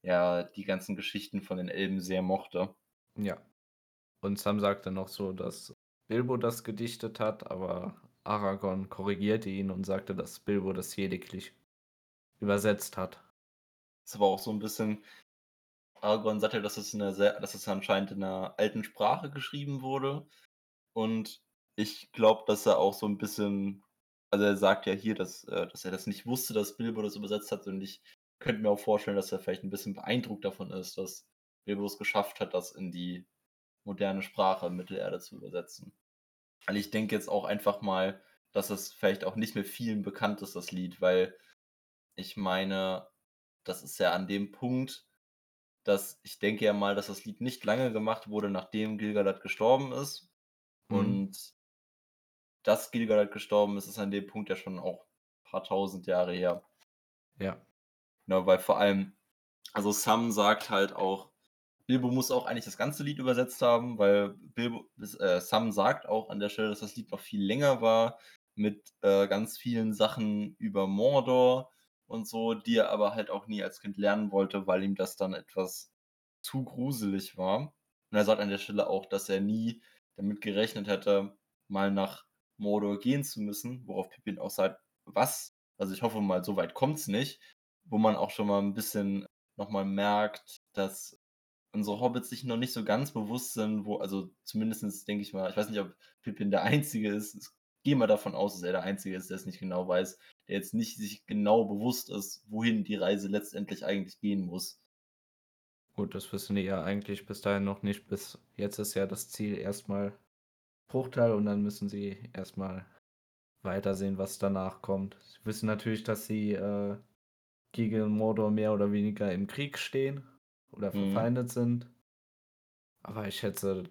ja die ganzen Geschichten von den Elben sehr mochte. Ja. Und Sam sagte noch so, dass Bilbo das gedichtet hat, aber Aragorn korrigierte ihn und sagte, dass Bilbo das lediglich übersetzt hat. Das war auch so ein bisschen. Aragorn sagt ja, dass es, in einer sehr, dass es anscheinend in einer alten Sprache geschrieben wurde. Und ich glaube, dass er auch so ein bisschen. Also, er sagt ja hier, dass, äh, dass er das nicht wusste, dass Bilbo das übersetzt hat. Und ich könnte mir auch vorstellen, dass er vielleicht ein bisschen beeindruckt davon ist, dass Bilbo es geschafft hat, das in die moderne Sprache Mittelerde zu übersetzen. Weil ich denke jetzt auch einfach mal, dass es vielleicht auch nicht mehr vielen bekannt ist, das Lied, weil ich meine, das ist ja an dem Punkt, dass ich denke ja mal, dass das Lied nicht lange gemacht wurde, nachdem Gilgalad gestorben ist. Mhm. Und dass Gilgalad gestorben ist, ist an dem Punkt ja schon auch ein paar tausend Jahre her. Ja. Genau, weil vor allem, also Sam sagt halt auch, Bilbo muss auch eigentlich das ganze Lied übersetzt haben, weil Bilbo, äh, Sam sagt auch an der Stelle, dass das Lied noch viel länger war, mit äh, ganz vielen Sachen über Mordor und so, die er aber halt auch nie als Kind lernen wollte, weil ihm das dann etwas zu gruselig war. Und er sagt an der Stelle auch, dass er nie damit gerechnet hätte, mal nach Mordor gehen zu müssen, worauf Pippin auch sagt, was? Also ich hoffe mal, so weit kommt es nicht, wo man auch schon mal ein bisschen nochmal merkt, dass unsere Hobbits sich noch nicht so ganz bewusst sind, wo, also zumindest denke ich mal, ich weiß nicht, ob Pippin der Einzige ist. Ich gehe mal davon aus, dass er der Einzige ist, der es nicht genau weiß, der jetzt nicht sich genau bewusst ist, wohin die Reise letztendlich eigentlich gehen muss. Gut, das wissen die ja eigentlich bis dahin noch nicht. Bis jetzt ist ja das Ziel erstmal Bruchteil und dann müssen sie erstmal weitersehen, was danach kommt. Sie wissen natürlich, dass sie äh, gegen Mordor mehr oder weniger im Krieg stehen oder mhm. verfeindet mhm. sind. Aber ich schätze,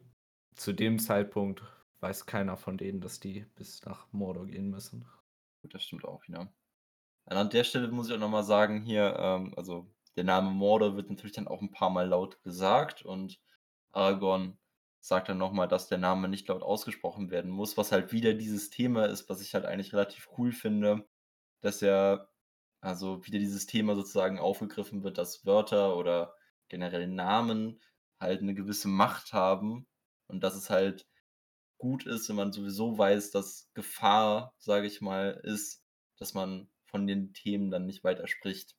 zu dem Zeitpunkt weiß keiner von denen, dass die bis nach Mordor gehen müssen. Gut, das stimmt auch, ja. an der Stelle muss ich auch nochmal sagen, hier, ähm, also der Name Mordor wird natürlich dann auch ein paar Mal laut gesagt und Aragorn sagt dann nochmal, dass der Name nicht laut ausgesprochen werden muss, was halt wieder dieses Thema ist, was ich halt eigentlich relativ cool finde, dass ja also wieder dieses Thema sozusagen aufgegriffen wird, dass Wörter oder generell Namen halt eine gewisse Macht haben und dass es halt gut ist, wenn man sowieso weiß, dass Gefahr, sage ich mal, ist, dass man von den Themen dann nicht weiter spricht.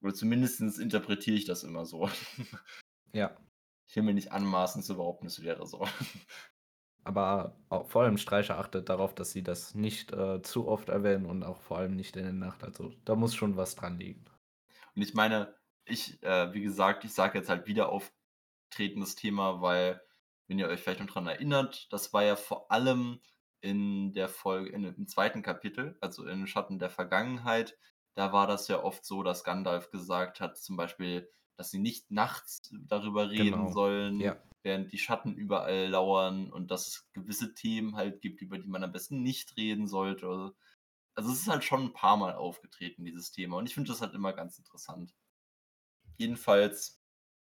Oder zumindest interpretiere ich das immer so. Ja. Ich will mir nicht anmaßen zu behaupten, es wäre so. Aber auch, vor allem Streicher achtet darauf, dass sie das nicht äh, zu oft erwähnen und auch vor allem nicht in der Nacht. Also da muss schon was dran liegen. Und ich meine, ich, äh, wie gesagt, ich sage jetzt halt wieder auftretendes Thema, weil, wenn ihr euch vielleicht noch daran erinnert, das war ja vor allem in der Folge, in, im zweiten Kapitel, also in Schatten der Vergangenheit, da war das ja oft so, dass Gandalf gesagt hat, zum Beispiel, dass sie nicht nachts darüber reden genau. sollen, ja. während die Schatten überall lauern und dass es gewisse Themen halt gibt, über die man am besten nicht reden sollte. Also es ist halt schon ein paar Mal aufgetreten, dieses Thema. Und ich finde das halt immer ganz interessant. Jedenfalls,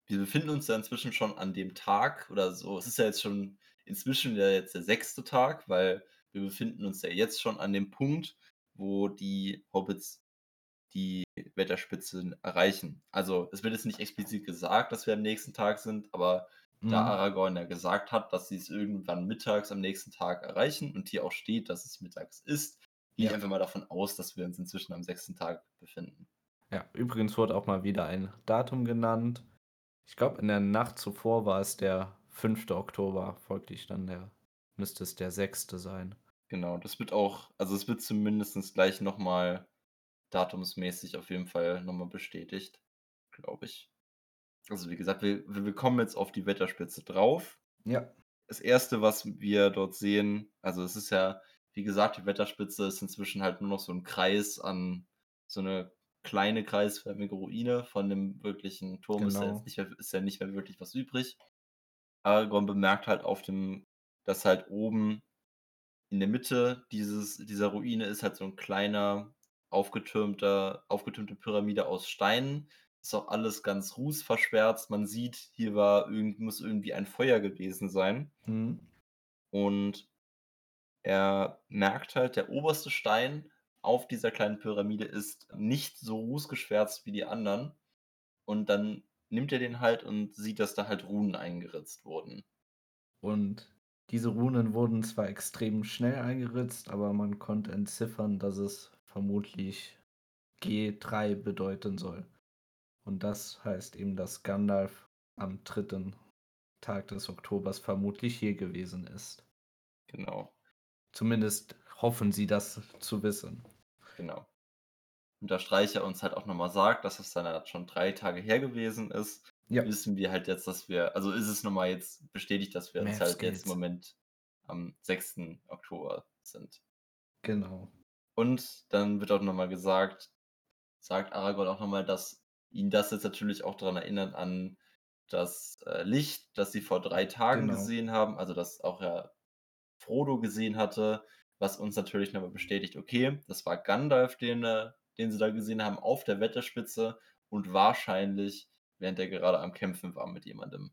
wir befinden uns ja inzwischen schon an dem Tag oder so. Es ist ja jetzt schon inzwischen ja jetzt der sechste Tag, weil wir befinden uns ja jetzt schon an dem Punkt, wo die Hobbits die Wetterspitze erreichen. Also es wird jetzt nicht explizit gesagt, dass wir am nächsten Tag sind, aber mhm. da Aragorn ja gesagt hat, dass sie es irgendwann mittags am nächsten Tag erreichen und hier auch steht, dass es mittags ist, gehe ja. ich einfach mal davon aus, dass wir uns inzwischen am sechsten Tag befinden. Ja, übrigens wurde auch mal wieder ein Datum genannt. Ich glaube, in der Nacht zuvor war es der 5. Oktober, folglich dann der, müsste es der 6. sein. Genau, das wird auch, also es wird zumindest gleich nochmal datumsmäßig auf jeden Fall nochmal bestätigt, glaube ich. Also wie gesagt, wir, wir kommen jetzt auf die Wetterspitze drauf. Ja. Das erste, was wir dort sehen, also es ist ja, wie gesagt, die Wetterspitze ist inzwischen halt nur noch so ein Kreis an so eine kleine kreisförmige Ruine von dem wirklichen Turm genau. ist, ja genau. nicht mehr, ist ja nicht mehr wirklich was übrig. Aragorn bemerkt halt auf dem, dass halt oben in der Mitte dieses, dieser Ruine ist halt so ein kleiner, aufgetürmter aufgetürmte Pyramide aus Steinen. Ist auch alles ganz rußverschwärzt. Man sieht, hier war irgend muss irgendwie ein Feuer gewesen sein. Mhm. Und er merkt halt, der oberste Stein auf dieser kleinen Pyramide ist nicht so rußgeschwärzt wie die anderen. Und dann nimmt er den halt und sieht, dass da halt Runen eingeritzt wurden. Und diese Runen wurden zwar extrem schnell eingeritzt, aber man konnte entziffern, dass es vermutlich G3 bedeuten soll. Und das heißt eben, dass Gandalf am dritten Tag des Oktobers vermutlich hier gewesen ist. Genau. Zumindest hoffen sie das zu wissen. Genau. Und da Streicher uns halt auch nochmal sagt, dass es dann halt schon drei Tage her gewesen ist, Ja, wissen wir halt jetzt, dass wir, also ist es nochmal jetzt bestätigt, dass wir uns Math halt jetzt im Moment am 6. Oktober sind. genau. Und dann wird auch nochmal gesagt, sagt Aragorn auch nochmal, dass ihn das jetzt natürlich auch daran erinnert an das äh, Licht, das sie vor drei Tagen Genau. gesehen haben, also das auch ja Frodo gesehen hatte, was uns natürlich nochmal bestätigt, okay, das war Gandalf, den, äh, den sie da gesehen haben auf der Wetterspitze und wahrscheinlich, während er gerade am Kämpfen war mit jemandem.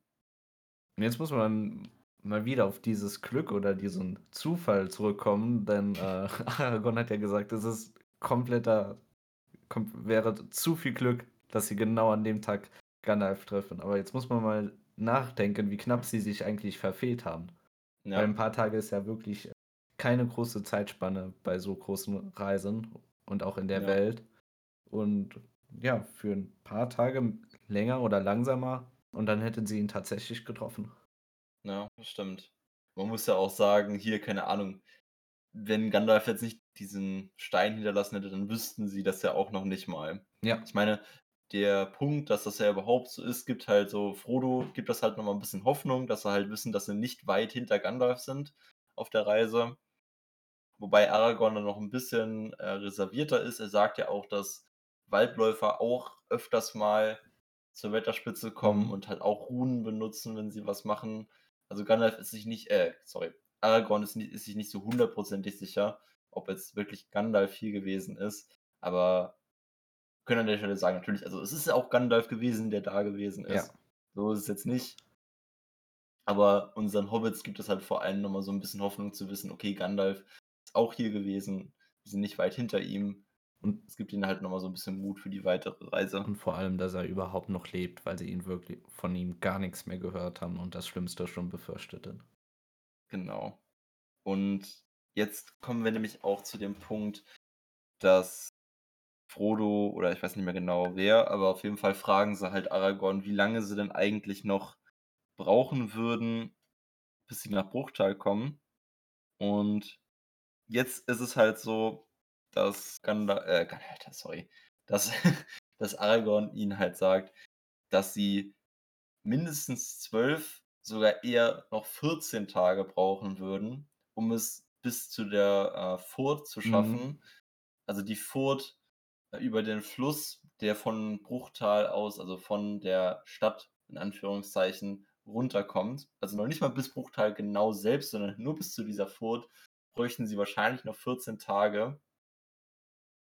Und jetzt muss man mal wieder auf dieses Glück oder diesen Zufall zurückkommen, denn äh, Aragorn hat ja gesagt, es ist kompletter, kom wäre zu viel Glück, dass sie genau an dem Tag Gandalf treffen. Aber jetzt muss man mal nachdenken, wie knapp sie sich eigentlich verfehlt haben. Weil Ja, ein paar Tage ist ja wirklich keine große Zeitspanne bei so großen Reisen und auch in der Ja. Welt. Und ja, für ein paar Tage länger oder langsamer und dann hätten sie ihn tatsächlich getroffen. ja, das stimmt. Man muss ja auch sagen, hier, keine Ahnung, wenn Gandalf jetzt nicht diesen Stein hinterlassen hätte, dann wüssten sie das ja auch noch nicht mal. Ja, Ich meine, der Punkt, dass das ja überhaupt so ist, gibt halt so, Frodo gibt das halt nochmal ein bisschen Hoffnung, dass sie halt wissen, dass sie nicht weit hinter Gandalf sind auf der Reise. Wobei Aragorn dann noch ein bisschen äh, reservierter ist. Er sagt ja auch, dass Waldläufer auch öfters mal zur Wetterspitze kommen Mhm. und halt auch Runen benutzen, wenn sie was machen. Also Gandalf ist sich nicht, äh, sorry, Aragorn ist, nicht, ist sich nicht so hundertprozentig sicher, ob jetzt wirklich Gandalf hier gewesen ist. Aber wir können an der Stelle sagen, natürlich, also es ist ja auch Gandalf gewesen, der da gewesen Ja. ist. So ist es jetzt nicht. Aber unseren Hobbits gibt es halt vor allem nochmal so ein bisschen Hoffnung zu wissen, okay, Gandalf ist auch hier gewesen, wir sind nicht weit hinter ihm. Und, Es gibt ihnen halt nochmal so ein bisschen Mut für die weitere Reise. und vor allem, dass er überhaupt noch lebt, weil sie ihn wirklich von ihm gar nichts mehr gehört haben und das Schlimmste schon befürchteten. Genau. Und jetzt kommen wir nämlich auch zu dem Punkt, dass Frodo oder ich weiß nicht mehr genau wer, aber auf jeden Fall fragen sie halt Aragorn, wie lange sie denn eigentlich noch brauchen würden, bis sie nach Bruchtal kommen. Und jetzt ist es halt so, dass Gandalf, äh, Gandalf, sorry, dass, dass Aragorn ihnen halt sagt, dass sie mindestens zwölf, sogar eher noch 14 Tage brauchen würden, um es bis zu der äh, Furt zu Mhm. schaffen. Also die Furt äh, über den Fluss, der von Bruchtal aus, also von der Stadt in Anführungszeichen, runterkommt. Also noch nicht mal bis Bruchtal genau selbst, sondern nur bis zu dieser Furt bräuchten sie wahrscheinlich noch 14 Tage.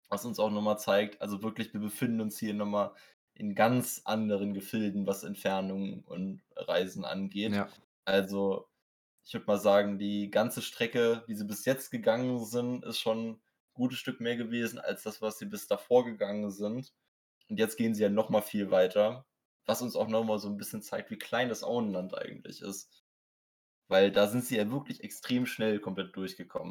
Was uns auch nochmal zeigt, also wirklich, wir befinden uns hier nochmal in ganz anderen Gefilden, was Entfernungen und Reisen angeht. Ja, Also, ich würde mal sagen, die ganze Strecke, die sie bis jetzt gegangen sind, ist schon ein gutes Stück mehr gewesen als das, was sie bis davor gegangen sind. Und jetzt gehen sie ja noch mal viel weiter, was uns auch noch mal so ein bisschen zeigt, wie klein das Auenland eigentlich ist. Weil da sind sie ja wirklich extrem schnell komplett durchgekommen.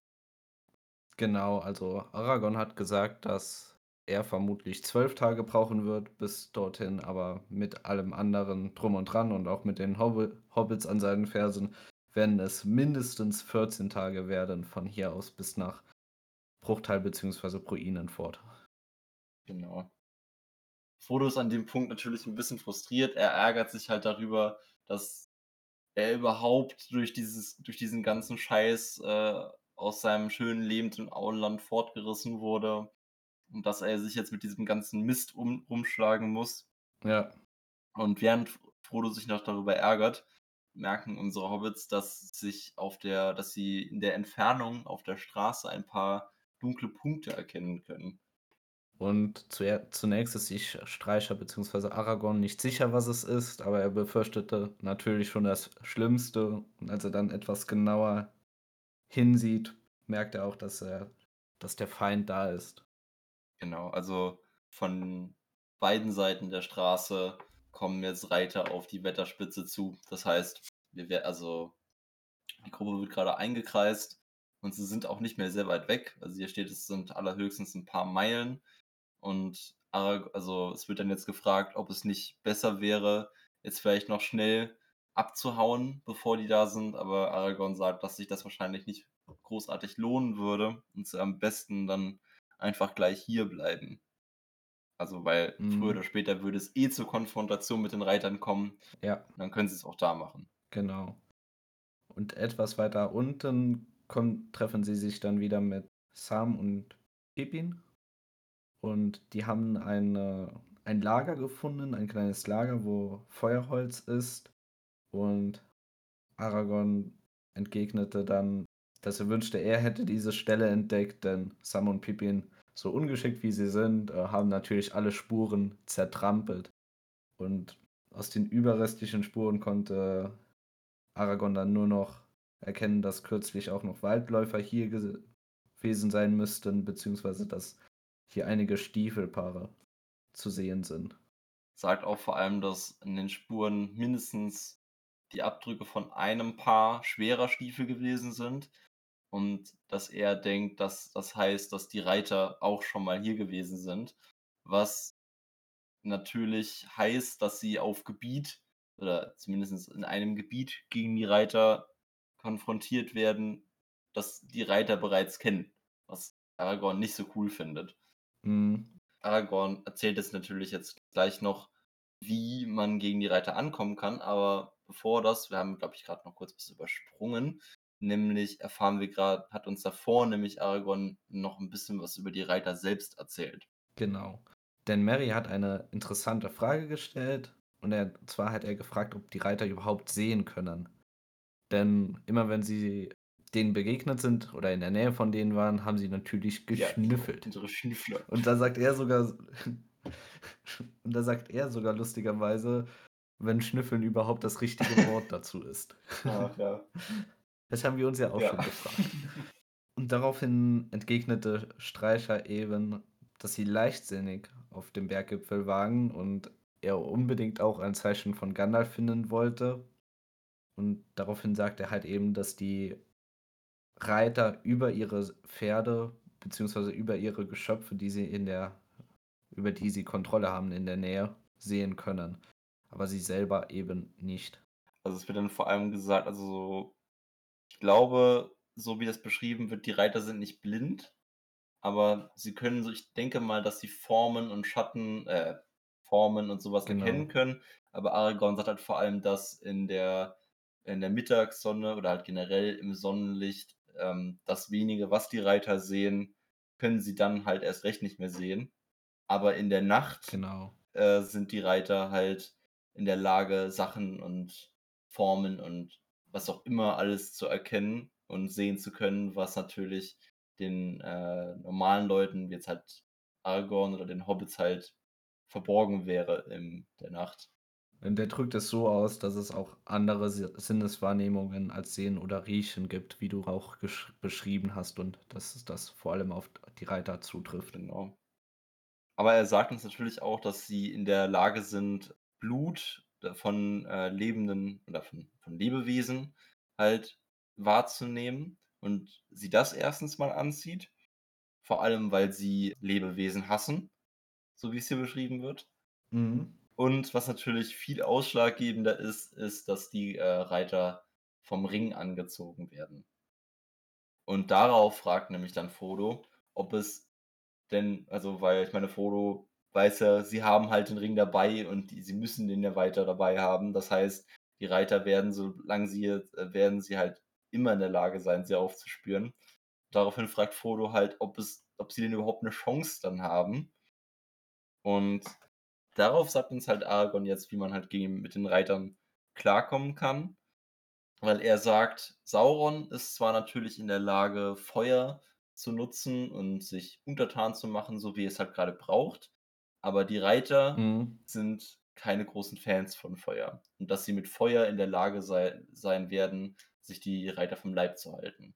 genau. Also Aragorn hat gesagt, dass er vermutlich zwölf Tage brauchen wird bis dorthin, aber mit allem anderen drum und dran und auch mit den Hobbi Hobbits an seinen Fersen werden es mindestens 14 Tage werden von hier aus bis nach Bruchtal bzw. Bruinenfort. Genau. Frodo ist an dem Punkt natürlich ein bisschen frustriert. Er ärgert sich halt darüber, dass er überhaupt durch dieses durch diesen ganzen Scheiß, äh, aus seinem schönen Leben im Auenland fortgerissen wurde und dass er sich jetzt mit diesem ganzen Mist um rumschlagen muss. Ja, Und während Frodo sich noch darüber ärgert, merken unsere Hobbits, dass sich auf der dass sie in der Entfernung auf der Straße ein paar dunkle Punkte erkennen können. Und zunächst ist sich Streicher bzw. Aragorn nicht sicher, was es ist, aber er befürchtete natürlich schon das Schlimmste. Und als er dann etwas genauer hinsieht, merkt er auch, dass er, dass der Feind da ist. Genau, also von beiden Seiten der Straße kommen jetzt Reiter auf die Wetterspitze zu. Das heißt, wir also die Gruppe wird gerade eingekreist und sie sind auch nicht mehr sehr weit weg. Also hier steht, es sind allerhöchstens ein paar Meilen. Und Arag also es wird dann jetzt gefragt, ob es nicht besser wäre, jetzt vielleicht noch schnell abzuhauen, bevor die da sind. Aber Aragorn sagt, dass sich das wahrscheinlich nicht großartig lohnen würde und sie am besten dann einfach gleich hier bleiben. Also, weil mhm. früher oder später würde es eh zur Konfrontation mit den Reitern kommen. Ja. Dann können sie es auch da machen. Genau. Und etwas weiter unten kommen, treffen sie sich dann wieder mit Sam und Pippin und die haben eine, ein Lager gefunden, ein kleines Lager, wo Feuerholz ist. Und Aragorn entgegnete dann, dass er wünschte, er hätte diese Stelle entdeckt, denn Sam und Pippin, so ungeschickt wie sie sind, äh, haben natürlich alle Spuren zertrampelt. Und aus den überrestlichen Spuren konnte Aragorn dann nur noch erkennen, dass kürzlich auch noch Waldläufer hier gewesen sein müssten, beziehungsweise dass hier einige Stiefelpaare zu sehen sind. Sagt auch vor allem, dass in den Spuren mindestens die Abdrücke von einem Paar schwerer Stiefel gewesen sind und dass er denkt, dass das heißt, dass die Reiter auch schon mal hier gewesen sind, was natürlich heißt, dass sie auf Gebiet oder zumindest in einem Gebiet gegen die Reiter konfrontiert werden, das die Reiter bereits kennen, was Aragorn nicht so cool findet. Mhm. Aragorn erzählt jetzt natürlich jetzt gleich noch, wie man gegen die Reiter ankommen kann, aber bevor das, wir haben, glaube ich, gerade noch kurz was übersprungen, nämlich erfahren wir gerade, hat uns davor nämlich Aragorn noch ein bisschen was über die Reiter selbst erzählt. Genau. Denn Mary hat eine interessante Frage gestellt und er, zwar hat er gefragt, ob die Reiter überhaupt sehen können. Denn immer wenn sie denen begegnet sind oder in der Nähe von denen waren, haben sie natürlich geschnüffelt. Ja, unsere Schnüffler. Und da sagt er sogar, und da sagt er sogar lustigerweise, wenn Schnüffeln überhaupt das richtige Wort dazu ist. Ach, ja. Das haben wir uns ja auch ja. schon gefragt. Und daraufhin entgegnete Streicher eben, dass sie leichtsinnig auf dem Berggipfel waren und er unbedingt auch ein Zeichen von Gandalf finden wollte. Und daraufhin sagt er halt eben, dass die Reiter über ihre Pferde beziehungsweise über ihre Geschöpfe, die sie in der, über die sie Kontrolle haben in der Nähe, sehen können. Aber sie selber eben nicht. Also es wird dann vor allem gesagt, also so, ich glaube, so wie das beschrieben wird, die Reiter sind nicht blind, aber sie können so, ich denke mal, dass sie Formen und Schatten, äh, Formen und sowas genau. erkennen können. Aber Aragorn sagt halt vor allem, dass in der, in der Mittagssonne oder halt generell im Sonnenlicht ähm, das wenige, was die Reiter sehen, können sie dann halt erst recht nicht mehr sehen. Aber in der Nacht genau. äh, sind die Reiter halt in der Lage, Sachen und Formen und was auch immer alles zu erkennen und sehen zu können, was natürlich den äh, normalen Leuten, wie jetzt halt Aragorn oder den Hobbits halt verborgen wäre in der Nacht. Der drückt es so aus, dass es auch andere Sinneswahrnehmungen als Sehen oder Riechen gibt, wie du auch beschrieben hast und dass das vor allem auf die Reiter zutrifft. Genau. Aber er sagt uns natürlich auch, dass sie in der Lage sind, Blut von äh, lebenden oder von, von Lebewesen halt wahrzunehmen und sie das erstens mal anzieht. Vor allem, weil sie Lebewesen hassen, so wie es hier beschrieben wird. Mhm. Und was natürlich viel ausschlaggebender ist, ist, dass die äh, Reiter vom Ring angezogen werden. Und darauf fragt nämlich dann Frodo, ob es denn, also weil ich meine, Frodo weiß ja, sie haben halt den Ring dabei und die, sie müssen den ja weiter dabei haben. Das heißt, die Reiter werden, solange sie äh, werden sie halt immer in der Lage sein, sie aufzuspüren. Daraufhin fragt Frodo halt, ob es, ob sie denn überhaupt eine Chance dann haben. Und darauf sagt uns halt Aragorn jetzt, wie man halt gegen, mit den Reitern klarkommen kann. Weil er sagt, Sauron ist zwar natürlich in der Lage, Feuer zu nutzen und sich untertan zu machen, so wie es halt gerade braucht. Aber die Reiter Mhm. sind keine großen Fans von Feuer und dass sie mit Feuer in der Lage sei sein werden, sich die Reiter vom Leib zu halten.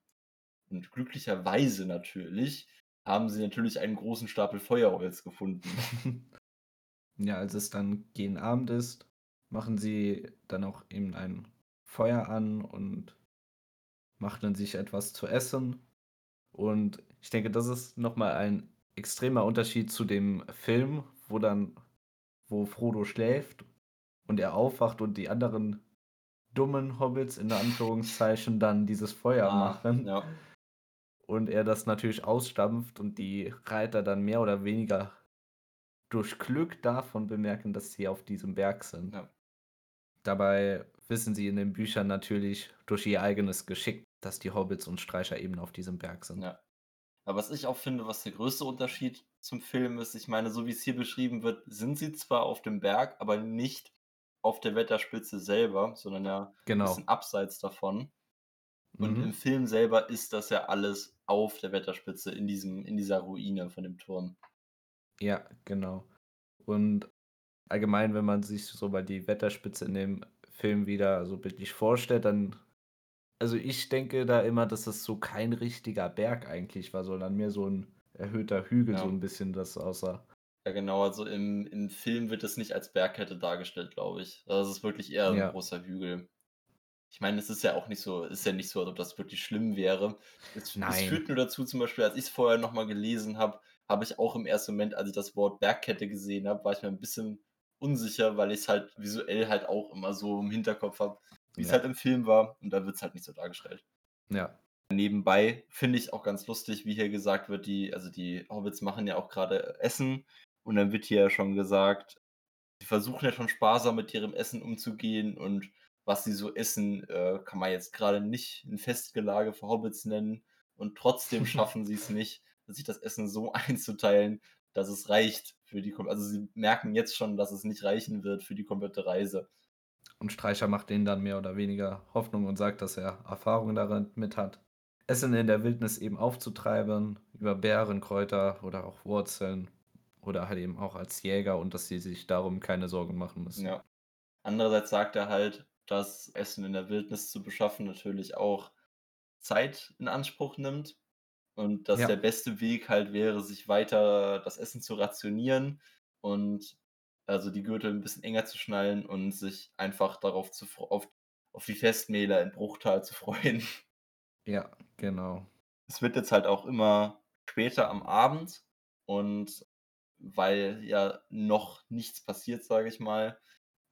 Und glücklicherweise natürlich haben sie natürlich einen großen Stapel Feuerholz gefunden. Ja, als es dann gegen Abend ist, machen sie dann auch eben ein Feuer an und machen dann sich etwas zu essen. Und ich denke, das ist noch mal ein extremer Unterschied zu dem Film, wo dann wo Frodo schläft und er aufwacht und die anderen dummen Hobbits in Anführungszeichen dann dieses Feuer Ah, machen ja. und er das natürlich ausstampft und die Reiter dann mehr oder weniger durch Glück davon bemerken, dass sie auf diesem Berg sind. Ja. Dabei wissen sie in den Büchern natürlich durch ihr eigenes Geschick, dass die Hobbits und Streicher eben auf diesem Berg sind. Ja. Aber was ich auch finde, was der größte Unterschied zum Film ist, ich meine, so wie es hier beschrieben wird, sind sie zwar auf dem Berg, aber nicht auf der Wetterspitze selber, sondern ja ein Genau. bisschen abseits davon. Und Mhm. im Film selber ist das ja alles auf der Wetterspitze in diesem in dieser Ruine von dem Turm. Ja, genau. Und allgemein, wenn man sich so mal die Wetterspitze in dem Film wieder so bildlich vorstellt, dann also ich denke da immer, dass das so kein richtiger Berg eigentlich war, sondern mehr so ein erhöhter Hügel, so Ja. ein bisschen das aussah. Ja, genau, also im im Film wird es nicht als Bergkette dargestellt, glaube ich. Also, es ist wirklich eher Ja. großer Hügel. Ich meine, es ist ja auch nicht so ist ja nicht so, als ob das wirklich schlimm wäre. Es es Nein. führt nur dazu zum Beispiel, als ich's vorher noch mal gelesen habe, habe ich auch im ersten Moment, als ich das Wort Bergkette gesehen habe, war ich mir 'n bisschen unsicher, weil ich's halt visuell halt auch immer so im Hinterkopf habe, wie's Ja. halt im Film war und da wird's halt nicht so dargestellt. Ja. Nebenbei finde ich auch ganz lustig, wie hier gesagt wird, die also die Hobbits machen ja auch grade Essen und dann wird hier ja schon gesagt, sie versuchen ja schon sparsam mit ihrem Essen umzugehen und was sie so essen, äh, kann man jetzt grade nicht 'n Festgelage für Hobbits nennen und trotzdem schaffen sie's nicht, sich das Essen so einzuteilen, dass es reicht für die also sie merken jetzt schon, dass es nicht reichen wird für die komplette Reise. Und Streicher macht denen dann mehr oder weniger Hoffnung und sagt, dass er Erfahrung darin mit hat, Essen in der Wildnis eben aufzutreiben, über Beeren, Kräuter oder auch Wurzeln oder halt eben auch als Jäger und dass sie sich darum keine Sorgen machen müssen. Ja. Andererseits sagt er halt, dass Essen in der Wildnis zu beschaffen natürlich auch Zeit in Anspruch nimmt und dass Ja. der beste Weg halt wäre, sich weiter das Essen zu rationieren und also die Gürtel 'n bisschen enger zu schnallen und sich einfach darauf zu auf auf die Festmähler in Bruchtal zu freuen. Ja, genau. Es wird jetzt halt auch immer später am Abend und weil ja noch nichts passiert, sage ich mal,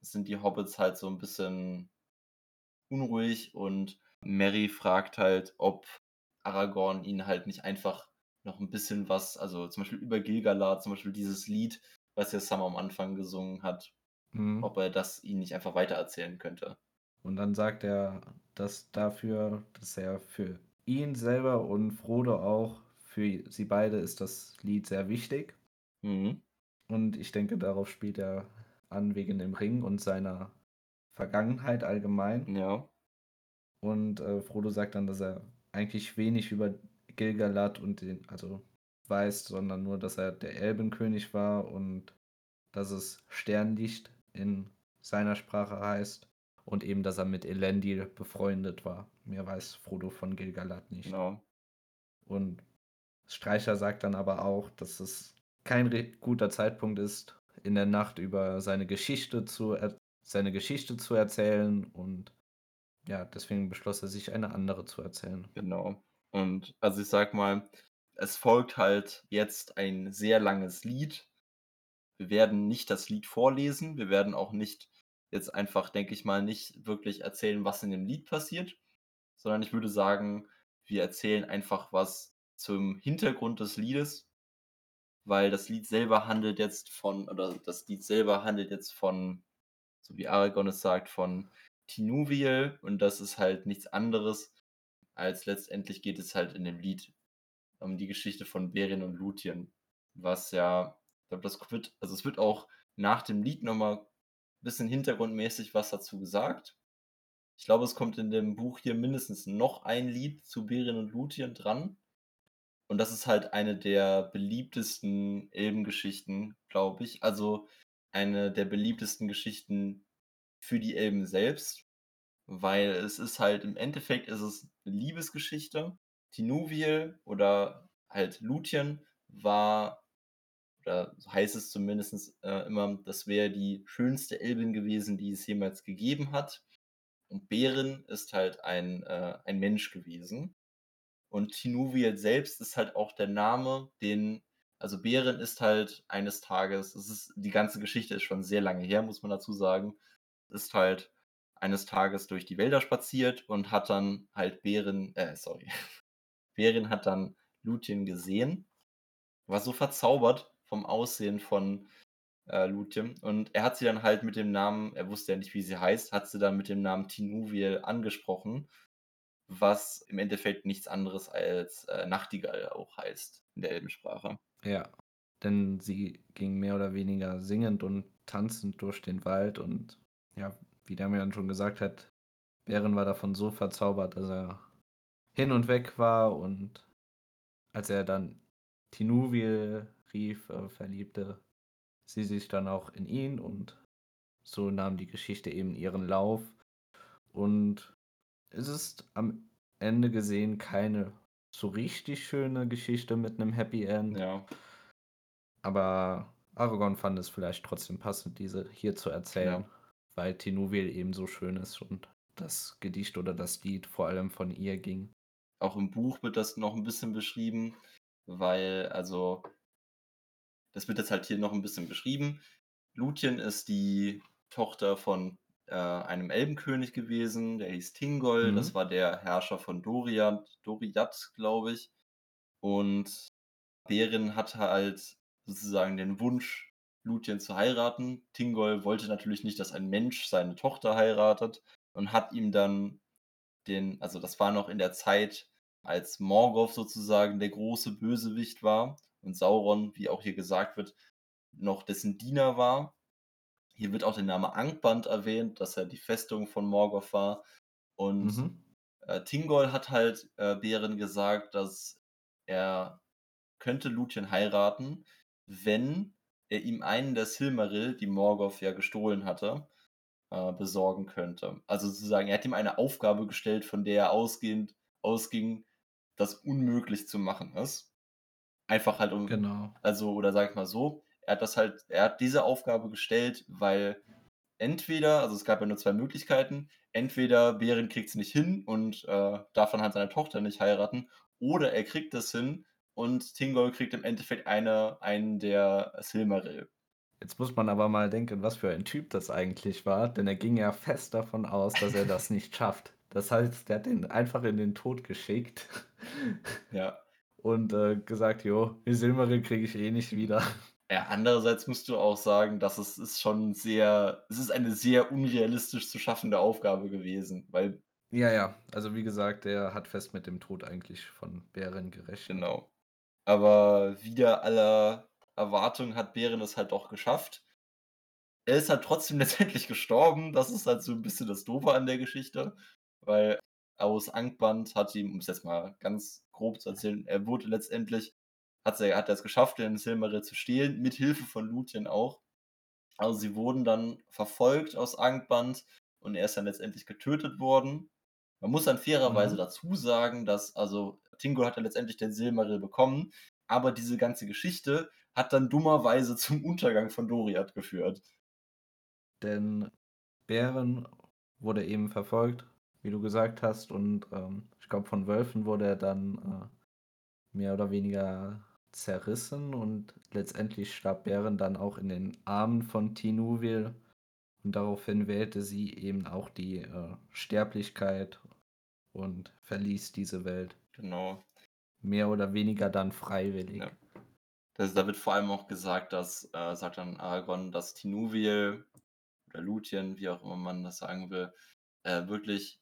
sind die Hobbits halt so 'n bisschen unruhig und Merry fragt halt, ob Aragorn ihnen halt nicht einfach noch 'n bisschen was also zum Beispiel über Gil-galad, zum Beispiel dieses Lied, was ja Sam am Anfang gesungen hat, Mhm. ob er das ihnen nicht einfach weitererzählen könnte. Und dann sagt er, dass dafür dass er für ihn selber und Frodo auch für sie beide ist das Lied sehr wichtig. Mhm. Und ich denke, darauf spielt er an wegen dem Ring und seiner Vergangenheit allgemein. Ja. Und, äh, Frodo sagt dann, dass er eigentlich wenig über Gil-galad und den also weiß, sondern nur, dass er der Elbenkönig war und dass es Sternlicht in seiner Sprache heißt und eben, dass er mit Elendil befreundet war. Mehr weiß Frodo von Gil-galad nicht. Genau. Und Streicher sagt dann aber auch, dass es kein guter Zeitpunkt ist, in der Nacht über seine Geschichte zu er seine Geschichte zu erzählen und ja, deswegen beschloss er sich, eine andere zu erzählen. Genau. Und also ich sage mal, es folgt halt jetzt ein sehr langes Lied. Wir werden nicht das Lied vorlesen. Wir werden auch nicht jetzt einfach, denke ich mal, nicht wirklich erzählen, was in dem Lied passiert, sondern ich würde sagen, wir erzählen einfach was zum Hintergrund des Liedes, weil das Lied selber handelt jetzt von oder das Lied selber handelt jetzt von, so wie Aragorn es sagt, von Tinuviel und das ist halt nichts anderes als letztendlich geht es halt in dem Lied um die Geschichte von Beren und Lúthien, was ja ich glaube, das wird also es wird auch nach dem Lied noch mal bisschen hintergrundmäßig was dazu gesagt. Ich glaube, es kommt in dem Buch hier mindestens noch ein Lied zu Beren und Lúthien dran. Und das ist halt eine der beliebtesten Elbengeschichten, glaube ich. Also, eine der beliebtesten Geschichten für die Elben selbst, weil es ist halt im Endeffekt ist es 'ne Liebesgeschichte. Tinuviel oder halt Lúthien war oder so heißt es zumindest äh, immer, das wäre die schönste Elbin gewesen, die es jemals gegeben hat. Und Beren ist halt ein, äh, ein Mensch gewesen. Und Tinuviel selbst ist halt auch der Name, den also Beren ist halt eines Tages es ist die ganze Geschichte ist schon sehr lange her, muss man dazu sagen, ist halt eines Tages durch die Wälder spaziert und hat dann halt Beren äh, sorry. Beren hat dann Lúthien gesehen, war so verzaubert vom Aussehen von, äh, Lúthien und er hat sie dann halt mit dem Namen er wusste ja nicht, wie sie heißt, hat sie dann mit dem Namen Tinuviel angesprochen, was im Endeffekt nichts anderes als, äh, Nachtigall auch heißt in der Elbensprache. Ja, denn sie ging mehr oder weniger singend und tanzend durch den Wald und ja, wie Damian schon gesagt hat, Beren war davon so verzaubert, dass er hin und weg war und als er dann Tinuviel rief, äh, verliebte sie sich dann auch in ihn und so nahm die Geschichte eben ihren Lauf. Und es ist am Ende gesehen keine so richtig schöne Geschichte mit 'nem Happy End. Ja. Aber Aragorn fand es vielleicht trotzdem passend, diese hier zu erzählen, Ja. Weil Tinuviel eben so schön ist und das Gedicht oder das Lied vor allem von ihr ging. Auch im Buch wird das noch 'n bisschen beschrieben, weil also das wird jetzt halt hier noch 'n bisschen beschrieben. Lúthien ist die Tochter von, äh, einem Elbenkönig gewesen, der hieß Thingol. Das Mhm. war der Herrscher von Doriath Doriath, glaube ich. Und Beren hatte halt sozusagen den Wunsch, Lúthien zu heiraten. Thingol wollte natürlich nicht, dass ein Mensch seine Tochter heiratet und hat ihm dann den also, das war noch in der Zeit, als Morgoth sozusagen der große Bösewicht war und Sauron, wie auch hier gesagt wird, noch dessen Diener war. Hier wird auch der Name Angband erwähnt, dass er die Festung von Morgoth war. Und, Mhm. äh, Thingol hat halt, äh, Beren gesagt, dass er könnte Lúthien heiraten, wenn er ihm einen der Silmaril, die Morgoth ja gestohlen hatte, äh, besorgen könnte. Also, sozusagen, er hat ihm eine Aufgabe gestellt, von der er ausgehend ausging, dass unmöglich zu machen ist. Einfach halt um Genau. also, oder sage ich mal so, er hat das halt er hat diese Aufgabe gestellt, weil entweder also, es gab ja nur 2 Möglichkeiten, entweder Beren kriegt's nicht hin und, äh, darf dann halt seine Tochter nicht heiraten oder er kriegt es hin und Thingol kriegt im Endeffekt eine einen der Silmaril. Jetzt muss man aber mal denken, was für ein Typ das eigentlich war, denn er ging ja fest davon aus, dass er das nicht schafft. Das heißt, der hat ihn einfach in den Tod geschickt Ja. und, äh, gesagt: „Jo, die Silmaril kriege ich eh nicht wieder.“ Ja, andererseits musst du auch sagen, dass es ist schon sehr es ist eine sehr unrealistisch zu schaffende Aufgabe gewesen, weil Ja, ja, also, wie gesagt, er hat fest mit dem Tod eigentlich von Beren gerechnet. Genau. Aber wider aller Erwartung hat Beren es halt doch geschafft. Er ist halt trotzdem letztendlich gestorben. Das ist halt so 'n bisschen das Doofe an der Geschichte, weil aus Angband hat ihm um's jetzt mal ganz grob zu erzählen er wurde letztendlich hat's er hat er's geschafft, den Silmaril zu stehlen, mit Hilfe von Lúthien auch. Also, sie wurden dann verfolgt aus Angband und er ist dann letztendlich getötet worden. Man muss dann fairerweise Mhm. dazu sagen, dass also, Thingol hat ja letztendlich den Silmaril bekommen, aber diese ganze Geschichte hat dann dummerweise zum Untergang von Doriath geführt. Denn Beren wurde eben verfolgt, wie du gesagt hast, und, ähm, ich glaube, von Wölfen wurde er dann, äh, mehr oder weniger zerrissen und letztendlich starb Beren dann auch in den Armen von Tinuviel und daraufhin wählte sie eben auch die, äh, Sterblichkeit und verließ diese Welt. Genau. Mehr oder weniger dann freiwillig. Ja. Das da wird vor allem auch gesagt, dass äh, sagt dann Aragorn, dass Tinuviel oder Lúthien, wie auch immer man das sagen will, äh, wirklich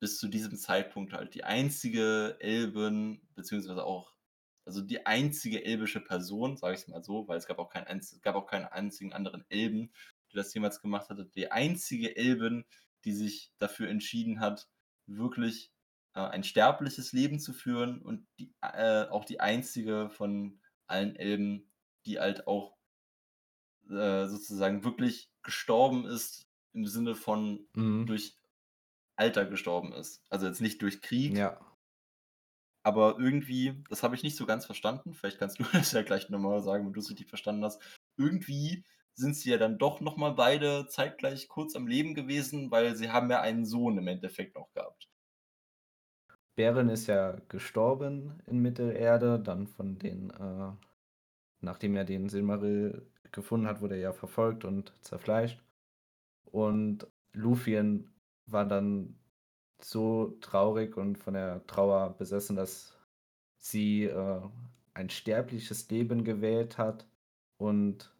bis zu diesem Zeitpunkt halt die einzige Elbin, beziehungsweise auch also, die einzige elbische Person, sage ich's mal so, weil es gab auch keinen einz gab auch keinen einzigen anderen Elben, der das jemals gemacht hatte. Die einzige Elbin, die sich dafür entschieden hat, wirklich äh, ein sterbliches Leben zu führen und die, äh, auch die einzige von allen Elben, die halt auch äh, sozusagen wirklich gestorben ist, im Sinne von Mhm. durch Alter gestorben ist. Also jetzt nicht durch Krieg, Ja. aber irgendwie, das habe ich nicht so ganz verstanden. Vielleicht kannst du das ja gleich nochmal sagen, wenn du es richtig verstanden hast. Irgendwie sind sie ja dann doch nochmal beide zeitgleich kurz am Leben gewesen, weil sie haben ja einen Sohn im Endeffekt noch gehabt. Beren ist ja gestorben in Mittelerde, dann von den, äh, nachdem er den Silmaril gefunden hat, wurde er ja verfolgt und zerfleischt. Und Lúthien war dann so traurig und von der Trauer besessen, dass sie äh, ein sterbliches Leben gewählt hat und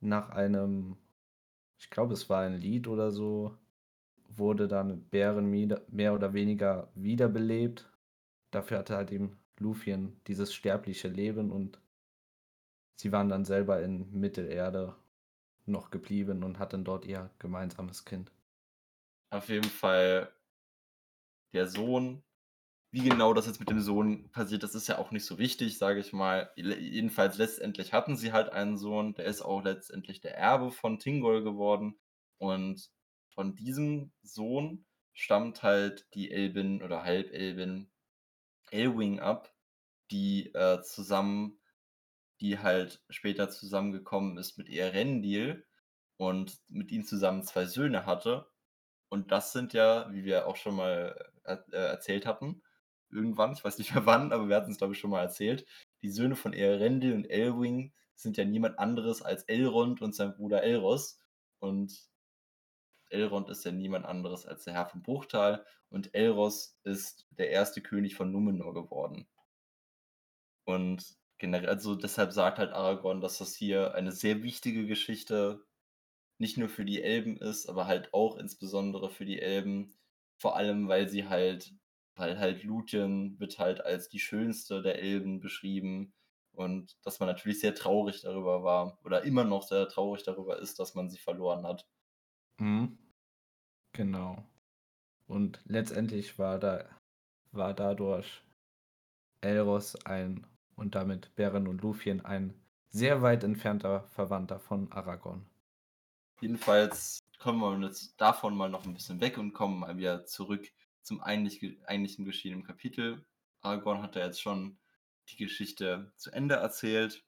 nach einem, ich glaube, es war ein Lied oder so, wurde dann Bären mehr oder weniger wiederbelebt. Dafür hatte halt eben Lúthien dieses sterbliche Leben und sie waren dann selber in Mittelerde noch geblieben und hatten dort ihr gemeinsames Kind. Auf jeden Fall der Sohn. Wie genau das jetzt mit dem Sohn passiert, das ist ja auch nicht so wichtig, sage ich mal. Jedenfalls letztendlich hatten sie halt einen Sohn, der ist auch letztendlich der Erbe von Tingol geworden. Und von diesem Sohn stammt halt die Elbin oder Halbelbin Elwing ab, die äh, zusammen, die halt später zusammengekommen ist mit Erendil und mit ihm zusammen zwei Söhne hatte. Und das sind ja, wie wir auch schon mal äh, erzählt hatten, irgendwann, ich weiß nicht mehr wann, aber wir hatten es, glaube ich, schon mal erzählt. Die Söhne von Erendil und Elwing sind ja niemand anderes als Elrond und sein Bruder Elros. Und Elrond ist ja niemand anderes als der Herr vom Bruchtal und Elros ist der erste König von Numenor geworden. Und generell, also deshalb sagt halt Aragorn, dass das hier eine sehr wichtige Geschichte nicht nur für die Elben ist, aber halt auch insbesondere für die Elben, vor allem weil sie halt, weil halt Lúthien wird halt als die schönste der Elben beschrieben und dass man natürlich sehr traurig darüber war oder immer noch sehr traurig darüber ist, dass man sie verloren hat. Mhm. Genau. Und letztendlich war da war dadurch Elros ein und damit Beren und Lúthien ein sehr weit entfernter Verwandter von Aragorn. Jedenfalls kommen wir jetzt davon mal noch ein bisschen weg und kommen mal wieder zurück zum eigentlich, eigentlichen Geschehen im Kapitel. Aragorn hat ja jetzt schon die Geschichte zu Ende erzählt.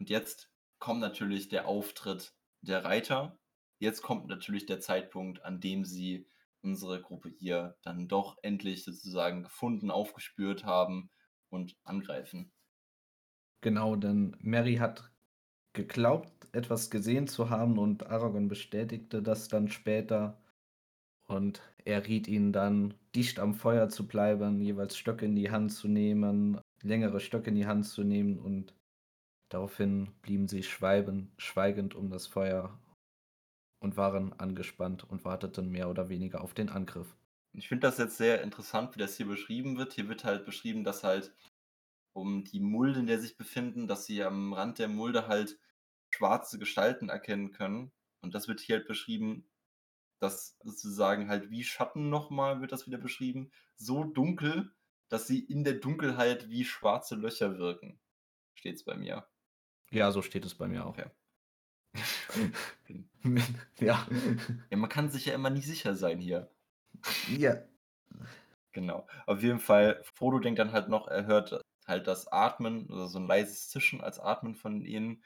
Und jetzt kommt natürlich der Auftritt der Reiter. Jetzt kommt natürlich der Zeitpunkt, an dem sie unsere Gruppe hier dann doch endlich sozusagen gefunden, aufgespürt haben und angreifen. Genau, denn Mary hat geglaubt, etwas gesehen zu haben und Aragorn bestätigte das dann später. Und er riet ihnen dann, dicht am Feuer zu bleiben, jeweils Stöcke in die Hand zu nehmen, längere Stöcke in die Hand zu nehmen und daraufhin blieben sie schweigen, schweigend um das Feuer und waren angespannt und warteten mehr oder weniger auf den Angriff. Ich finde das jetzt sehr interessant, wie das hier beschrieben wird. Hier wird halt beschrieben, dass halt um die Mulde, in der sie sich befinden, dass sie am Rand der Mulde halt schwarze Gestalten erkennen können. Und das wird hier halt beschrieben, dass sozusagen halt wie Schatten nochmal wird das wieder beschrieben, so dunkel, dass sie in der Dunkelheit wie schwarze Löcher wirken. Steht es bei mir. Ja, so steht es bei mir auch. Okay. ja. Ja, man kann sich ja immer nie sicher sein hier. Ja. Genau. Auf jeden Fall, Frodo denkt dann halt noch, er hört halt das Atmen, oder so ein leises Zischen als Atmen von ihnen,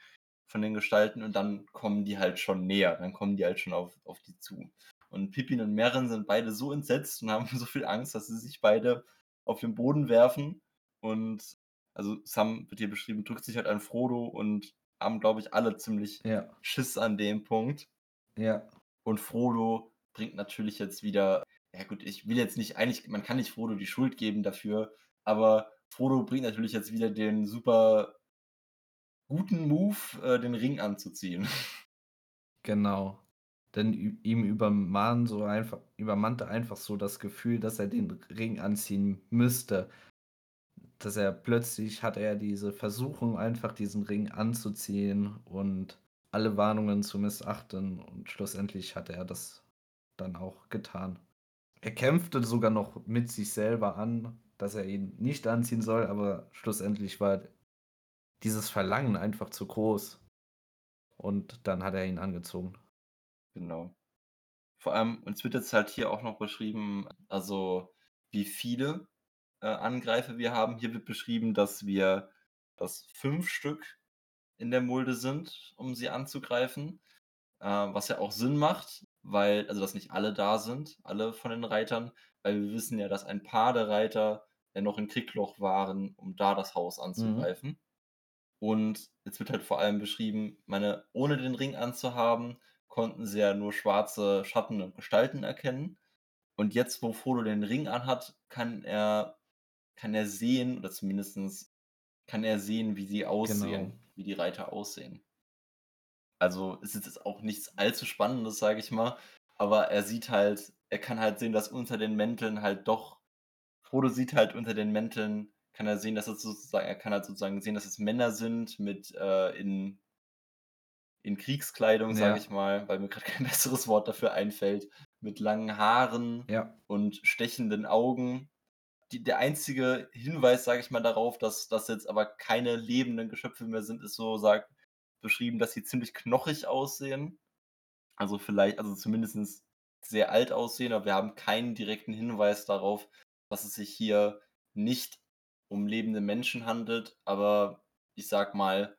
von den Gestalten, und dann kommen die halt schon näher, dann kommen die halt schon auf, auf die zu. Und Pippin und Merrin sind beide so entsetzt und haben so viel Angst, dass sie sich beide auf den Boden werfen. Und also Sam wird hier beschrieben, drückt sich halt an Frodo und haben, glaube ich, alle ziemlich ja. Schiss an dem Punkt. Ja. Und Frodo bringt natürlich jetzt wieder, ja gut, ich will jetzt nicht, eigentlich, man kann nicht Frodo die Schuld geben dafür, aber Frodo bringt natürlich jetzt wieder den super guten Move, äh, den Ring anzuziehen. Genau. Denn ihm übermann so einfach, übermannte einfach so das Gefühl, dass er den Ring anziehen müsste. Dass er plötzlich hatte er diese Versuchung, einfach diesen Ring anzuziehen und alle Warnungen zu missachten und schlussendlich hat er das dann auch getan. Er kämpfte sogar noch mit sich selber an, dass er ihn nicht anziehen soll, aber schlussendlich war dieses Verlangen einfach zu groß. Und dann hat er ihn angezogen. Genau. Vor allem, uns wird jetzt halt hier auch noch beschrieben, also wie viele äh, Angreifer wir haben. Hier wird beschrieben, dass wir, dass fünf Stück in der Mulde sind, um sie anzugreifen. Äh, was ja auch Sinn macht, weil, also dass nicht alle da sind, alle von den Reitern, weil wir wissen ja, dass ein paar der Reiter ja noch in Kriegloch waren, um da das Haus Mhm. Und jetzt wird halt vor allem beschrieben, meine, ohne den Ring anzuhaben, konnten sie ja nur schwarze Schatten und Gestalten erkennen. Und jetzt, wo Frodo den Ring anhat, kann er, kann er sehen, oder zumindest kann er sehen, wie sie aussehen, Genau. wie die Reiter aussehen. Also es ist jetzt auch nichts allzu Spannendes, sage ich mal. Aber er sieht halt, er kann halt sehen, dass unter den Mänteln halt doch, Frodo sieht halt unter den Mänteln, kann er sehen, dass es sozusagen, er kann halt sozusagen sehen, dass es Männer sind mit äh, in, in Kriegskleidung, sage Ja. ich mal, weil mir gerade kein besseres Wort dafür einfällt, mit langen Haaren Ja. und stechenden Augen. Die, der einzige Hinweis, sage ich mal, darauf, dass das jetzt aber keine lebenden Geschöpfe mehr sind, ist so sagt, beschrieben, dass sie ziemlich knochig aussehen. Also vielleicht, also zumindest sehr alt aussehen, aber wir haben keinen direkten Hinweis darauf, dass es sich hier nicht um lebende Menschen handelt. Aber ich sag mal,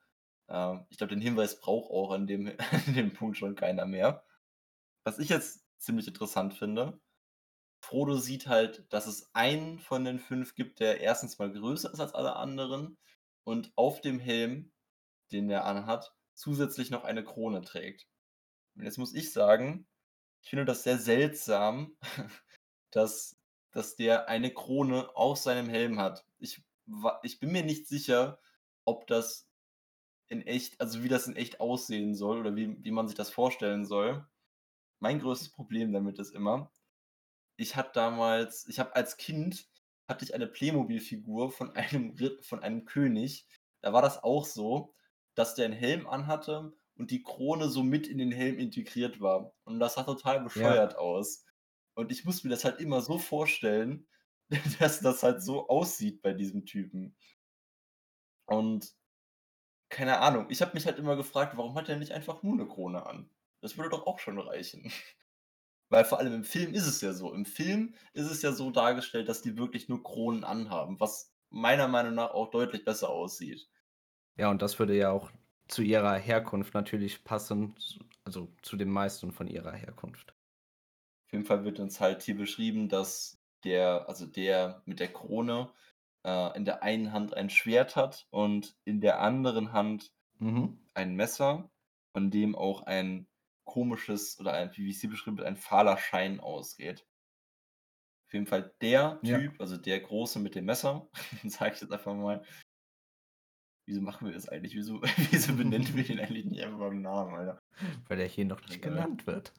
äh, ich glaube, den Hinweis braucht auch an dem, an dem Punkt schon keiner mehr. Was ich jetzt ziemlich interessant finde, Frodo sieht halt, dass es einen von den fünf gibt, der erstens mal größer ist als alle anderen und auf dem Helm, den er anhat, zusätzlich noch eine Krone trägt. Und jetzt muss ich sagen, ich finde das sehr seltsam, dass, dass der eine Krone auf seinem Helm hat. Ich, bin mir nicht sicher, ob das in echt, also wie das in echt aussehen soll oder wie, wie man sich das vorstellen soll. Mein größtes Problem damit ist immer, ich hatte damals, ich habe als Kind, hatte ich eine Playmobil-Figur von einem, von einem König. Da war das auch so, dass der einen Helm anhatte und die Krone so mit in den Helm integriert war. Und das sah total bescheuert aus. Und ich muss mir das halt immer so vorstellen, dass das halt so aussieht bei diesem Typen. Und keine Ahnung, ich habe mich halt immer gefragt, warum hat er nicht einfach nur eine Krone an? Das würde doch auch schon reichen. Weil vor allem im Film ist es ja so. Im Film ist es ja so dargestellt, dass die wirklich nur Kronen anhaben, was meiner Meinung nach auch deutlich besser aussieht. Ja, und das würde ja auch zu ihrer Herkunft natürlich passen, also zu den meisten von ihrer Herkunft. Auf jeden Fall wird uns halt hier beschrieben, dass der, also der mit der Krone äh, in der einen Hand ein Schwert hat und in der anderen Hand Mhm. ein Messer, von dem auch ein komisches oder ein, wie es hier beschrieben wird, ein fahler Schein ausgeht. Auf jeden Fall der Ja. Typ, also der Große mit dem Messer, sage ich jetzt einfach mal. Wieso machen wir das eigentlich? Wieso, wieso benennen wir ihn eigentlich nicht einfach beim Namen, Alter? Weil er hier noch nicht Egal. genannt wird.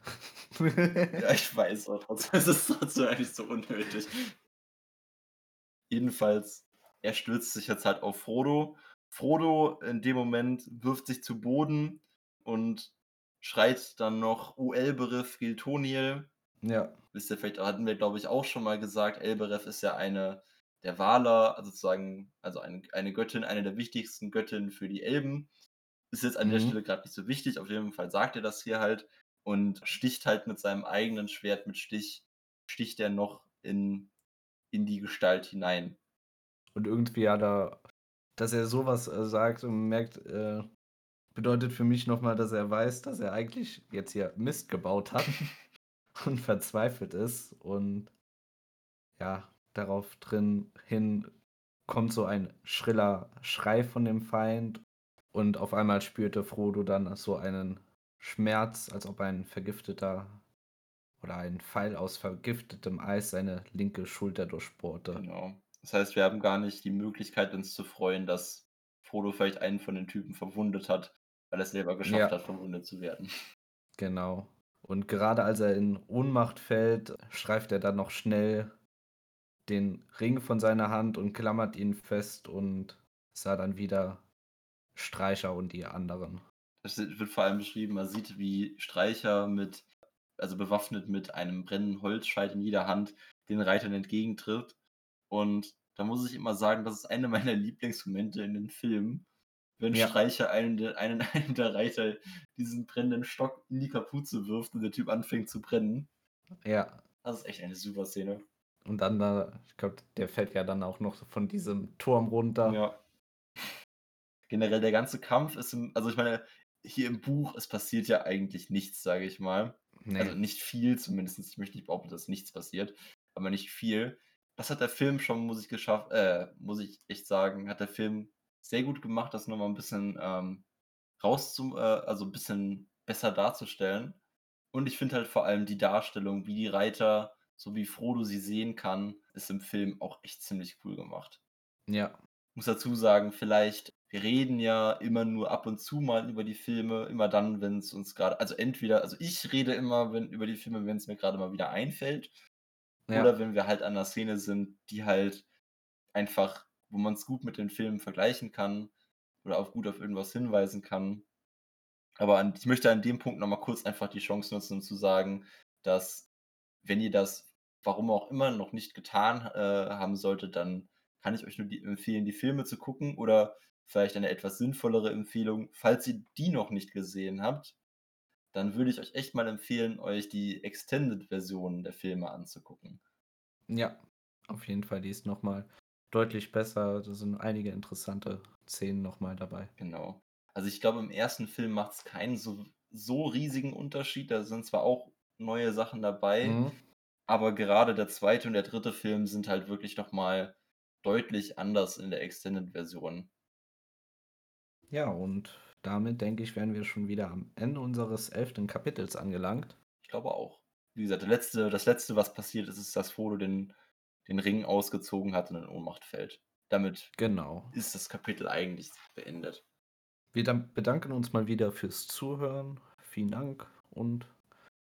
Ja, ich weiß, aber trotzdem ist es trotzdem eigentlich so unnötig. Jedenfalls, er stürzt sich jetzt halt auf Frodo. Frodo in dem Moment wirft sich zu Boden und schreit dann noch, O Elbereth Giltoniel. ja, Wisst ihr, vielleicht hatten wir, glaube ich, auch schon mal gesagt, Elbereth ist ja eine der Waler, also sozusagen, also eine, eine Göttin, eine der wichtigsten Göttinnen für die Elben. Ist jetzt an der Mhm. Stelle gerade nicht so wichtig, auf jeden Fall sagt er das hier halt und sticht halt mit seinem eigenen Schwert mit Stich, sticht er noch in, in die Gestalt hinein. Und irgendwie hat er, dass er sowas äh, sagt und merkt, äh, bedeutet für mich nochmal, dass er weiß, dass er eigentlich jetzt hier Mist gebaut hat und verzweifelt ist. Und ja, darauf drin hin kommt so ein schriller Schrei von dem Feind. Und auf einmal spürte Frodo dann so einen Schmerz, als ob ein vergifteter oder ein Pfeil aus vergiftetem Eis seine linke Schulter durchbohrte. Genau. Das heißt, wir haben gar nicht die Möglichkeit, uns zu freuen, dass Frodo vielleicht einen von den Typen verwundet hat, weil er es selber geschafft Ja. hat, verwundet zu werden. Genau. Und gerade als er in Ohnmacht fällt, streift er dann noch schnell den Ring von seiner Hand und klammert ihn fest und sah dann wieder Streicher und die anderen. Es wird vor allem beschrieben, man sieht, wie Streicher mit also bewaffnet mit einem brennenden Holzscheit in jeder Hand, den Reitern entgegentritt. Und da muss ich immer sagen, das ist eine meiner Lieblingsmomente in den Filmen, wenn Ja. Streicher einen der einen einen der Reiter diesen brennenden Stock in die Kapuze wirft und der Typ anfängt zu brennen. Ja. Das ist echt eine super Szene. Und dann da ich glaube, der fällt ja dann auch noch von diesem Turm runter. Ja. Generell der ganze Kampf ist im also ich meine, hier im Buch, es passiert ja eigentlich nichts, sage ich mal. Also Ne. nicht viel zumindest. Ich möchte nicht behaupten, dass nichts passiert, aber nicht viel. Das hat der Film schon, muss ich geschafft äh, muss ich echt sagen, hat der Film sehr gut gemacht, das noch mal 'n bisschen, ähm, rauszum äh, also 'n bisschen besser darzustellen. Und ich finde halt vor allem die Darstellung, wie die Reiter, so wie Frodo sie sehen kann, ist im Film auch echt ziemlich cool gemacht. Ja. Muss dazu sagen, vielleicht wir reden ja immer nur ab und zu mal über die Filme, immer dann, wenn's uns grade also entweder also ich rede immer, wenn über die Filme, wenn's mir grade mal wieder einfällt Ja. oder wenn wir halt an 'ner Szene sind, die halt einfach wo man's gut mit den Filmen vergleichen kann oder auch gut auf irgendwas hinweisen kann. Aber an ich möchte an dem Punkt noch mal kurz einfach die Chance nutzen, um zu sagen, dass, wenn ihr das, warum auch immer, noch nicht getan, äh, haben solltet, dann kann ich euch nur die empfehlen, die Filme zu gucken oder vielleicht eine etwas sinnvollere Empfehlung, falls ihr die noch nicht gesehen habt, dann würde ich euch echt mal empfehlen, euch die Extended-Version der Filme anzugucken. Ja, auf jeden Fall, die ist noch mal deutlich besser. Da sind einige interessante Szenen noch mal dabei. Genau. Also, ich glaube, im ersten Film macht's keinen so so riesigen Unterschied. Da sind zwar auch neue Sachen dabei, Mhm. Aber gerade der 2. und der 3. Film sind halt wirklich noch mal deutlich anders in der Extended-Version. Ja, und damit, denke ich, wären wir schon wieder am Ende unseres 11. Kapitels angelangt. Ich glaube auch. Wie gesagt, letzte das Letzte, was passiert ist, ist, dass Frodo den den Ring ausgezogen hat und in Ohnmacht fällt. Damit Genau. ist das Kapitel eigentlich beendet. Wir bedanken uns mal wieder fürs Zuhören. Vielen Dank und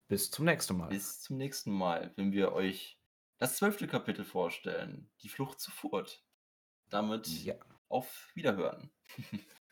bis zum nächsten Mal. Bis zum nächsten Mal, wenn wir euch das 12. Kapitel vorstellen, die Flucht zu Furth. Damit Ja. auf Wiederhören.